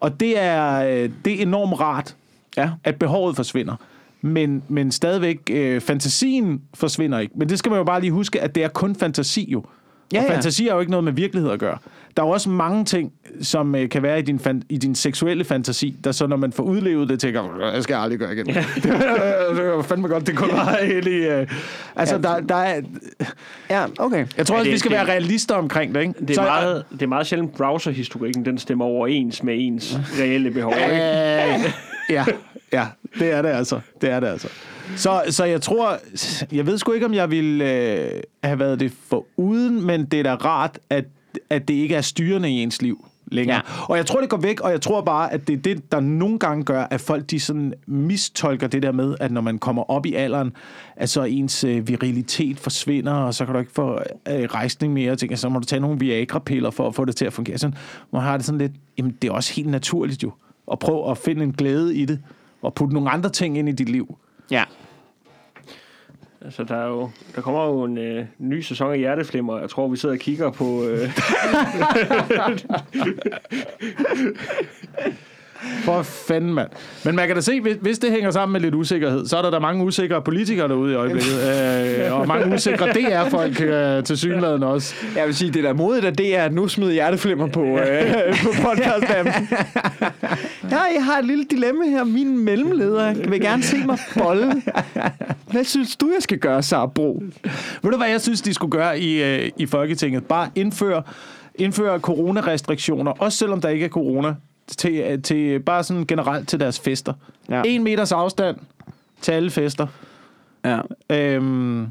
Og det er, øh, det er enormt rart, Ja. at behovet forsvinder. Men, men stadigvæk, øh, fantasien forsvinder ikke. Men det skal man jo bare lige huske, at det er kun fantasi jo. Ja, og ja. fantasi er jo ikke noget med virkelighed at gøre. Der er jo også mange ting, som øh, kan være i din, fan, i din seksuelle fantasi, der så når man får udlevet det, tænker, jeg skal aldrig gøre igen. Ja. det var fandme godt, det kunne bare helt i... Øh. Altså, Ja. der, der er... Ja, okay. Jeg tror Ja, også, det- vi skal det- være realister omkring det, ikke? Det er, Så- meget, det er meget sjældent browserhistorikken, den stemmer overens med ens reelle behov. Ikke? Øh, ja, ja, det er det altså. Det er det altså. Så, så jeg tror, jeg ved sgu ikke, om jeg ville øh, have været det for uden, men det er da rart, at, at det ikke er styrende i ens liv længere. Ja. Og jeg tror, det går væk, og jeg tror bare, at det er det, der nogle gange gør, at folk de sådan mistolker det der med, at når man kommer op i alderen, at så ens øh, virilitet forsvinder, og så kan du ikke få øh, rejsning mere, og tænker, så må du tage nogle Viagra-piller for at få det til at fungere. Sådan, man har det sådan lidt, jamen det er også helt naturligt jo, at prøve at finde en glæde i det, og putte nogle andre ting ind i dit liv. Ja. Altså, der, er jo, der kommer jo en øh, ny sæson af Hjerteflimmer. Jeg tror, vi sidder og kigger på... Øh, For fanden, mand. Men man kan da se, hvis, hvis det hænger sammen med lidt usikkerhed, så er der da mange usikre politikere derude i øjeblikket. øh, og mange usikre DR-folk øh, til synligheden også. Jeg vil sige, det der er modigt, det er, at nu smider hjerteflimmer på, øh, på podcast Ja, jeg har et lille dilemma her. Min mellemleder vil gerne se mig bolle. Hvad synes du, jeg skal gøre, Sara Bro? Ved du, hvad jeg synes, de skulle gøre i, øh, i Folketinget? Bare indføre, indføre coronarestriktioner, også selvom der ikke er corona, til, til bare sådan generelt til deres fester. Ja. En meters afstand til alle fester. Ja. Øhm,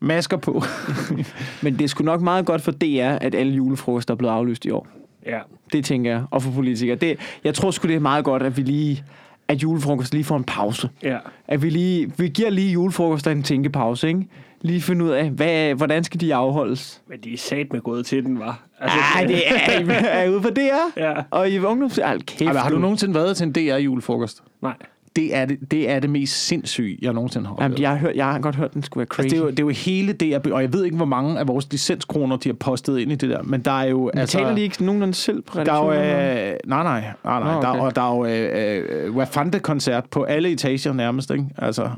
masker på. Men det er sgu nok meget godt for DR, at alle julefrokoster er blevet aflyst i år. ja, Det tænker jeg. Og for politikere. Det, jeg tror sgu, det er meget godt, at vi lige at julefrokost lige får en pause. ja. At vi lige, vi giver lige julefrokoster en tænkepause, ikke? Lige finde ud af, hvad, hvordan skal de afholdes? Men de er sat med gået til den, var. Altså, Ej, det er, er I ude på DR? Ja. Og i ungdoms... Ej, kæft, Ej, men har du du. nogensinde været til en DR-julefrokost? Nej. Det er det, det er det mest sindssyge, jeg nogensinde har oplevet. Jamen, jeg, har hørt, jeg har godt hørt, den skulle være crazy. Altså, det, er jo, det er jo hele det, og jeg ved ikke, hvor mange af vores licenskroner, de har postet ind i det der, men der er jo... Men altså, taler de ikke nogenlunde selv på der er jo, øh, nej, nej, nej, nej. Nå, Der, okay. og der er jo øh, øh, Wafante-koncert på alle etager nærmest, ikke? Altså,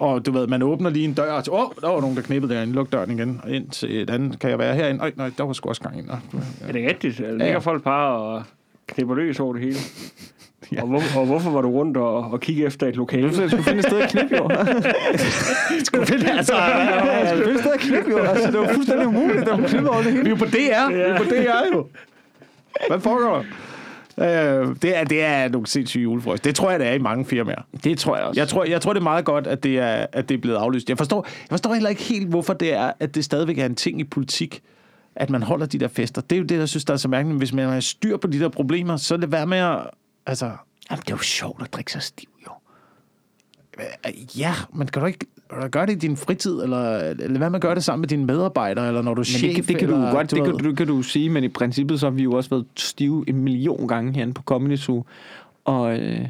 og du ved, man åbner lige en dør, og åh, oh, der var nogen, der knippede derinde, luk døren igen, og ind til et andet, kan jeg være herinde? Øj, nej, der var sgu også gang ind. Nå, Er det rigtigt? Ja. ligger folk bare og knipper løs over det hele. Ja. Og, hvor, og hvorfor var du rundt og, og kigge efter et lokale? Nu skulle finde et sted at knippe, jo. Skulle finde, altså, Jeg skulle finde et sted at knippe, jo. Altså, det var fuldstændig umuligt, at man knippe over det hele. vi er på DR. Vi er på DR jo. Hvad foregår der? Øh, det, er, det er nogle sindssyge julefrokost. Det tror jeg, det er i mange firmaer. Det tror jeg også. Jeg tror, jeg tror, det er meget godt, at det er, at det er blevet aflyst. Jeg forstår, jeg forstår heller ikke helt, hvorfor det er, at det stadigvæk er en ting i politik, at man holder de der fester. Det er jo det, jeg synes, der er så mærkeligt. Hvis man har styr på de der problemer, så er det værd med at... Altså, Jamen, det er jo sjovt at drikke sig stiv, jo. ja, men kan du ikke gøre det i din fritid, eller, eller hvad man gør det sammen med dine medarbejdere, eller når du er chef? det, kan- det kan du eller, jo godt, det ved- kan, du, kan du sige, men i princippet så har vi jo også været stive en million gange herinde på Comedy Zoo. Og, øh,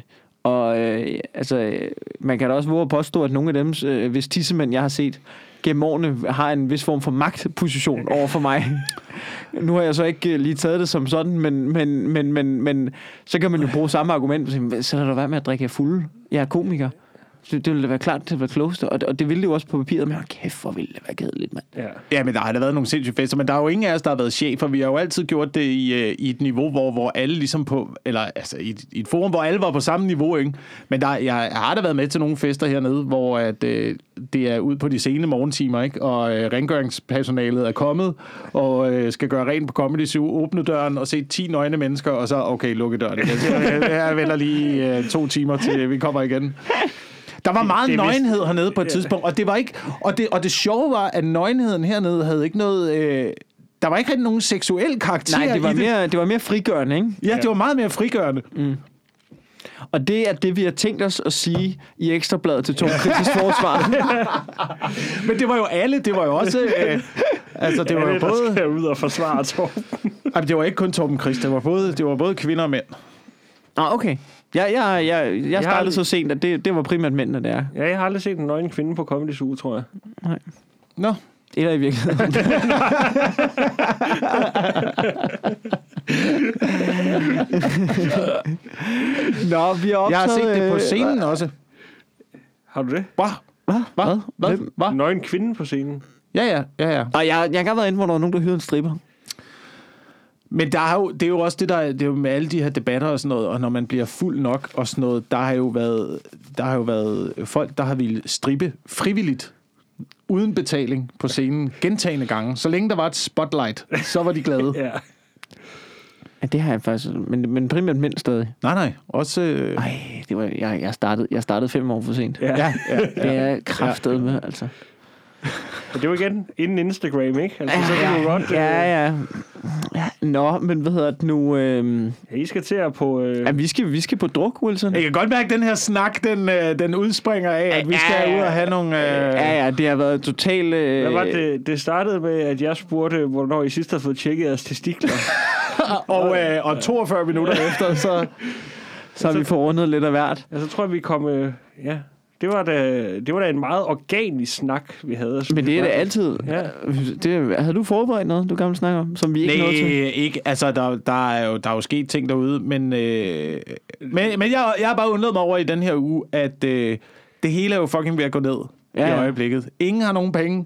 og øh, altså, man kan da også våge at påstå, at nogle af dem, øh, hvis tissemænd, jeg har set gennem årene, har en vis form for magtposition over for mig. nu har jeg så ikke øh, lige taget det som sådan, men, men, men, men, men så kan man jo bruge samme argument. Så lad du være med at drikke jer fulde. Jeg er komiker. Så det ville da være klart til at være klogeste. Og, og det ville det jo også på papiret, men kæft, hvor ville det være kedeligt, mand. Ja. Ja, men der har da været nogle sindssyge fester, men der er jo ingen af os, der har været chefer. Vi har jo altid gjort det i, øh, i et niveau, hvor, hvor alle ligesom på, eller altså i et, i et forum, hvor alle var på samme niveau, ikke? Men der, jeg har da været med til nogle fester hernede, hvor at, øh, det er ud på de sene morgentimer, ikke? Og øh, rengøringspersonalet er kommet, og øh, skal gøre rent på Comedy Zoo, åbne døren og se 10 nøgne mennesker, og så, okay, lukke døren. igen. Jeg, jeg venter lige øh, to timer til vi kommer igen. Der var meget det vist- nøgenhed hernede på et tidspunkt, og det var ikke og det, og det sjove var, at nøgenheden hernede havde ikke noget... Øh, der var ikke rigtig nogen seksuel karakter Nej, det var, i det. mere, det var mere frigørende, ikke? Ja, det var meget mere frigørende. Og det er det, vi har tænkt os at sige i Ekstrabladet til Tom Kritisk Forsvar. Men det var jo alle, det var jo også... Øh, altså, det var jo Alle, der både... skal ud og forsvare Torben. Jamen, det var ikke kun Torben Christ, det var både, det var både kvinder og mænd. Nå, okay. Jeg, jeg, jeg, jeg startede aldrig- så sent, at det, det var primært mændene, der. Ja, jeg har aldrig set en nøgen kvinde på Comedy Zoo, tror jeg. Nå, Eller i virkeligheden. Nå, vi har optaget... jeg har set det på øh, scenen også. Har du det? Hvad? Hvad? Hvad? Hvad? Hvad? Nøgen kvinde på scenen. Ja, ja, ja, ja. Og jeg, jeg har godt været inde, hvor der var nogen, der hyrede en stripper. Men der er jo, det er jo også det, der er- det er jo med alle de her debatter og sådan noget, og når man bliver fuld nok og sådan noget, der har jo været, der har jo været folk, der har ville strippe frivilligt uden betaling på scenen gentagende gange. Så længe der var et spotlight, så var de glade. Ja. Ja, det har jeg faktisk... Men, men primært mænd stadig. Nej, nej. Også... Øh, Ej, det var, jeg, jeg, startede, jeg startede fem år for sent. Ja. ja, ja. Det er kraftet med, altså. Og det var igen inden Instagram, ikke? Altså, så kan du godt... øh, Ja, ja. ja. Nå, men hvad hedder det nu? Øh, ja, I skal til at på... Øh, ja, vi, skal, vi skal på druk, Wilson. Jeg kan godt mærke, at den her snak, den, øh, den udspringer af, at vi skal Ja, ja. ud og have nogle... Øh, Ja, ja, det har været totalt... Øh, hvad var det? Det startede med, at jeg spurgte, hvornår I sidst har fået tjekket jeres testikler. og, øh, og 42 minutter efter, så... Så har vi forundet lidt af hvert. Altså, så tror jeg, vi kom... Øh, ja, det var, da, det var da en meget organisk snak, vi havde. Men det er det altid. Ja. Det, havde du forberedt noget, du gerne vil snakke om, som vi ikke nåede til? Nej, ikke. Altså, der, der, er jo, der er jo sket ting derude, men, øh, men, men jeg, jeg har bare undret mig over i den her uge, at øh, det hele er jo fucking ved at gå ned ja, i øjeblikket. Ingen har nogen penge.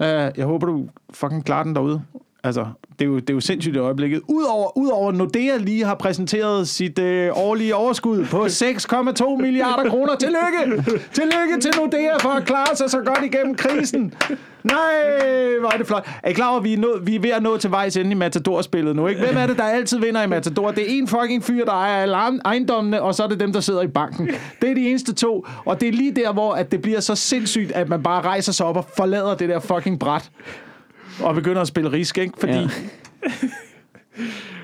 Uh, jeg håber, du fucking klarer den derude. Altså, det er jo, det er jo sindssygt i øjeblikket. Udover, udover Nordea lige har præsenteret sit øh, årlige overskud på 6,2 milliarder kroner. Tillykke! Tillykke til Nordea for at klare sig så godt igennem krisen. Nej, hvor er det flot. Er I klar over, at vi er, nå, vi er ved at nå til vejs ende i Matador-spillet nu? Ikke? Hvem er det, der altid vinder i Matador? Det er en fucking fyr, der ejer alle ejendom- ejendommene, og så er det dem, der sidder i banken. Det er de eneste to. Og det er lige der, hvor at det bliver så sindssygt, at man bare rejser sig op og forlader det der fucking bræt. Og begynder at spille risk, ikke? Fordi... Ja. Ja.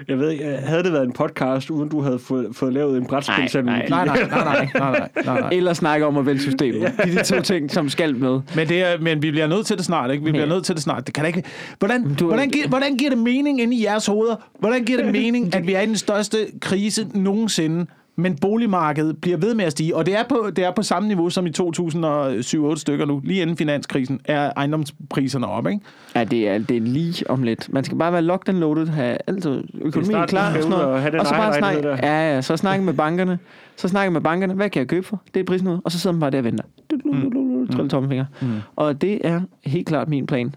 Jeg ved ikke, havde det været en podcast, uden du havde fået, fået lavet en brætspilsanalogi? Nej, nej, nej, nej, nej, nej, nej, nej. Eller snakke om at vælge systemet. Det er de to ting, som skal med. Men, det er, men vi bliver nødt til det snart, ikke? Vi bliver Ja. nødt til det snart. Det kan da ikke... Hvordan, Du- hvordan, giver, hvordan giver det mening inde i jeres hoveder? Hvordan giver det mening, at vi er i den største krise nogensinde, men boligmarkedet bliver ved med at stige, og det er på, det er på samme niveau som i 2007-8 stykker nu. Lige inden finanskrisen er ejendomspriserne op, ikke? Ja, det er, det er lige om lidt. Man skal bare være locked and loaded, have altid økonomien klar og sådan noget. og have den og så bare snakke, der. ja, ja, så snakke med bankerne. Så snakke med bankerne. Hvad kan jeg købe for? Det er prisen ud. Og så sidder man bare der og venter. Mm. Trille tommelfinger. Mm. Og det er helt klart min plan.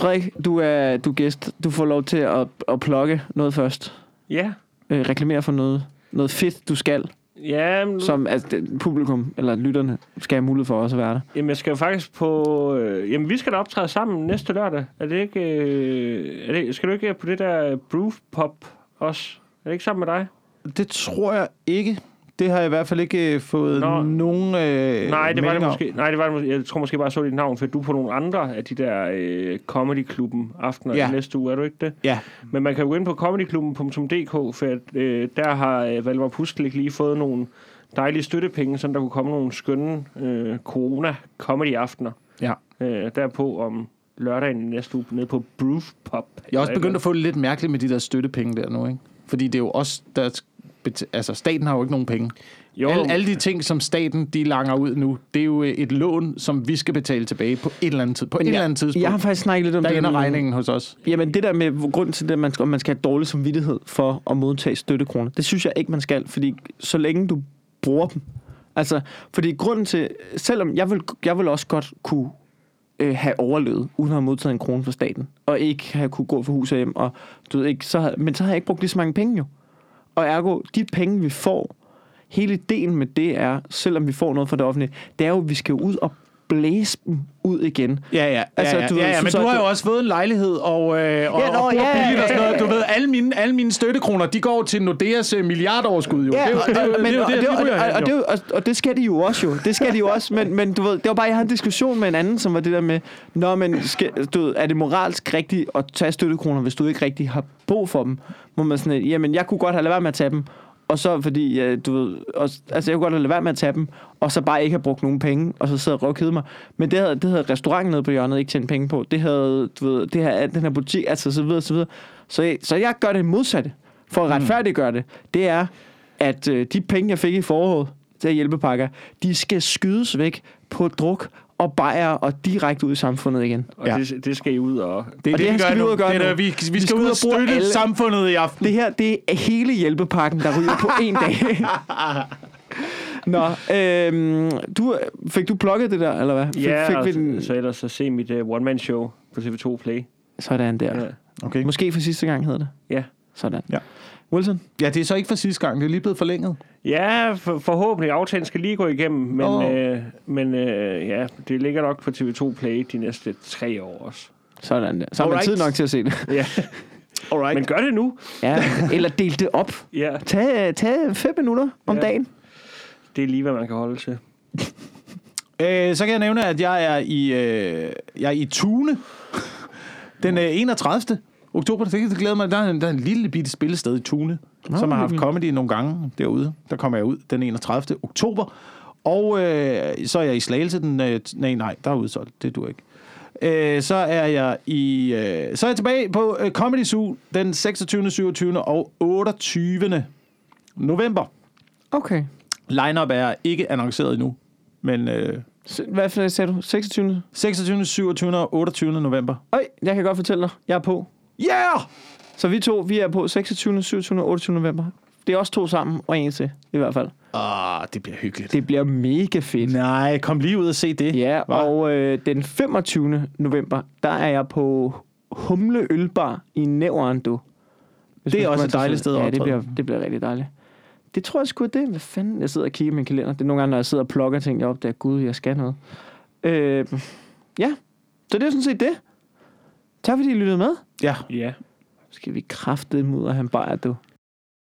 Frederik, du er, du er gæst. Du får lov til at, at plukke noget først. Ja, øh, reklamere for noget, noget fedt, du skal, Ja, men, som altså, det- publikum eller lytterne skal have mulighed for også at være der. jamen, jeg skal jo faktisk på... Øh, jamen, vi skal da optræde sammen næste lørdag. Er det ikke... Øh, er det, skal du ikke på det der Brew Pop også? Er det ikke sammen med dig? Det tror jeg ikke. Det har jeg i hvert fald ikke øh, fået Nå. nogen øh, Nej, det var det måske. Nej, det var det måske. Jeg tror måske bare, jeg så dit navn, for du er på nogle andre af de der øh, Comedy-klubben aftener Ja. næste uge, er du ikke det? Ja, Men man kan jo gå ind på comedyklubben.dk, for at, øh, der har øh, Valdemar Puskelik lige fået nogle dejlige støttepenge, så der kunne komme nogle skønne øh, corona-comedy-aftener ja. øh, derpå om lørdagen næste uge nede på Broof Pop. Jeg er også begyndt at få det lidt mærkeligt med de der støttepenge der nu, ikke? Fordi det er jo også, der, bet- altså staten har jo ikke nogen penge. Jo, Alle, alle de ting, som staten de langer ud nu, det er jo et lån, som vi skal betale tilbage på et eller andet, tid, på et jeg, eller andet tidspunkt. jeg har faktisk snakket lidt om der det. ender med- regningen hos os. Jamen det der med grund til det, at man skal, om man skal have dårlig samvittighed for at modtage støttekroner, det synes jeg ikke, man skal, fordi så længe du bruger dem. Altså, fordi grunden til, selvom jeg vil, jeg vil også godt kunne øh, have overlevet, uden at have modtaget en krone fra staten, og ikke have kunne gå for hus og hjem, og du ved ikke, så havde, men så har jeg ikke brugt lige så mange penge jo. Og ergo, de penge vi får, hele ideen med det er, selvom vi får noget fra det offentlige, det er jo, at vi skal ud og blæse dem ud igen. Ja, ja. Altså, ja, ja, du ja, ja men du har jo også fået en lejlighed, og, øh, og, Ja, nå, og bor ja, billigt og sådan ja, noget. ja. Du ved, alle mine, alle mine støttekroner, de går til Nordeas øh, milliardoverskud, jo. jo og det, skal de jo også jo. Det skal de jo også, men, men du ved, det var bare, jeg havde en diskussion med en anden, som var det der med, Nå, men skal, du ved, er det moralsk rigtigt at tage støttekroner, hvis du ikke rigtig har brug for dem? Må man sådan, jamen jeg kunne godt have lade være med at tage dem, og så fordi, øh, du ved, og, altså jeg kunne godt have lade være med at tage dem, og så bare ikke have brugt nogen penge, og så sidde og røvkede mig. Men det havde, det havde restauranten nede på hjørnet ikke tjent penge på. Det havde, du ved, det her, den her butik, altså så videre, så videre. Så, jeg- så jeg gør det modsatte, for at retfærdiggøre det. Det er, at øh, de penge, jeg fik i foråret til hjælpepakker, de skal skydes væk på druk og bajer og direkte ud i samfundet igen. Og Ja. det, det skal I ud og... Det Og det, det vi skal gør vi ud og gøre Det nu. der, vi, vi, Vi skal skal ud og støtte alle- samfundet i aften. Det her, det er hele hjælpepakken, der ryger på en dag. Nå, øhm, du, fik du plukket det der, eller hvad? Fik, Ja, fik og vi så, den? så ellers så se mit uh, one-man-show på TV2 Play. Sådan der. Ja. Okay. Måske for sidste gang hedder det. ja. Sådan. Ja. Wilson? Ja, det er så ikke for sidste gang. Det er lige blevet forlænget. Ja, for, forhåbentlig. Aftalen skal lige gå igennem, men, oh. øh, men øh, ja, det ligger nok på TV2 Play de næste tre år også. Sådan der. Så har man tid nok til at se det. Ja. Alright. Men gør det nu. Ja. Eller del det op. Ja, Tag, tag fem minutter om Ja. dagen. det er lige, hvad man kan holde til. Øh, så kan jeg nævne, at jeg er i, øh, jeg er i Tune den øh, 31. oktober. Det glæder mig. Der er, en, der er en lille bitte spillested i Tune, Nå, som har haft comedy nogle gange derude. Der kommer jeg ud den 31. oktober. Og øh, så er jeg i Slagelse den... Øh, nej, nej, der er udsolgt. Det dur ikke. Øh, så er jeg i... Øh, så er jeg tilbage på øh, Comedy Zoo den 26., 27. og 28. november. Okay. Line-up er ikke annonceret endnu, men øh, Så, hvad sagde du? 26. 26., 27. og 28. november. Øj, jeg kan godt fortælle dig. Jeg er på. Yeah! Så vi to, vi er på 26., 27. og 28. november. Det er også to sammen, og en til, i hvert fald. Ah, det bliver hyggeligt. Det bliver mega fedt. Nej, kom lige ud og se det. Ja, Hva? og øh, den 25. november, der er jeg på Humle Ølbar i Nævren, du. Hvis Det er også et dejligt sted at. Ja, det bliver, det bliver rigtig dejligt. Det tror jeg sgu det. Hvad fanden? Jeg sidder og kigger i min kalender. Det er nogle gange, når jeg sidder og plukker ting, jeg opdager, gud, jeg skal noget. Øh, ja, så det er sådan set det. Tak fordi I lyttede med. Ja. Ja. Skal vi kraftedeme ud og have en bajer, du.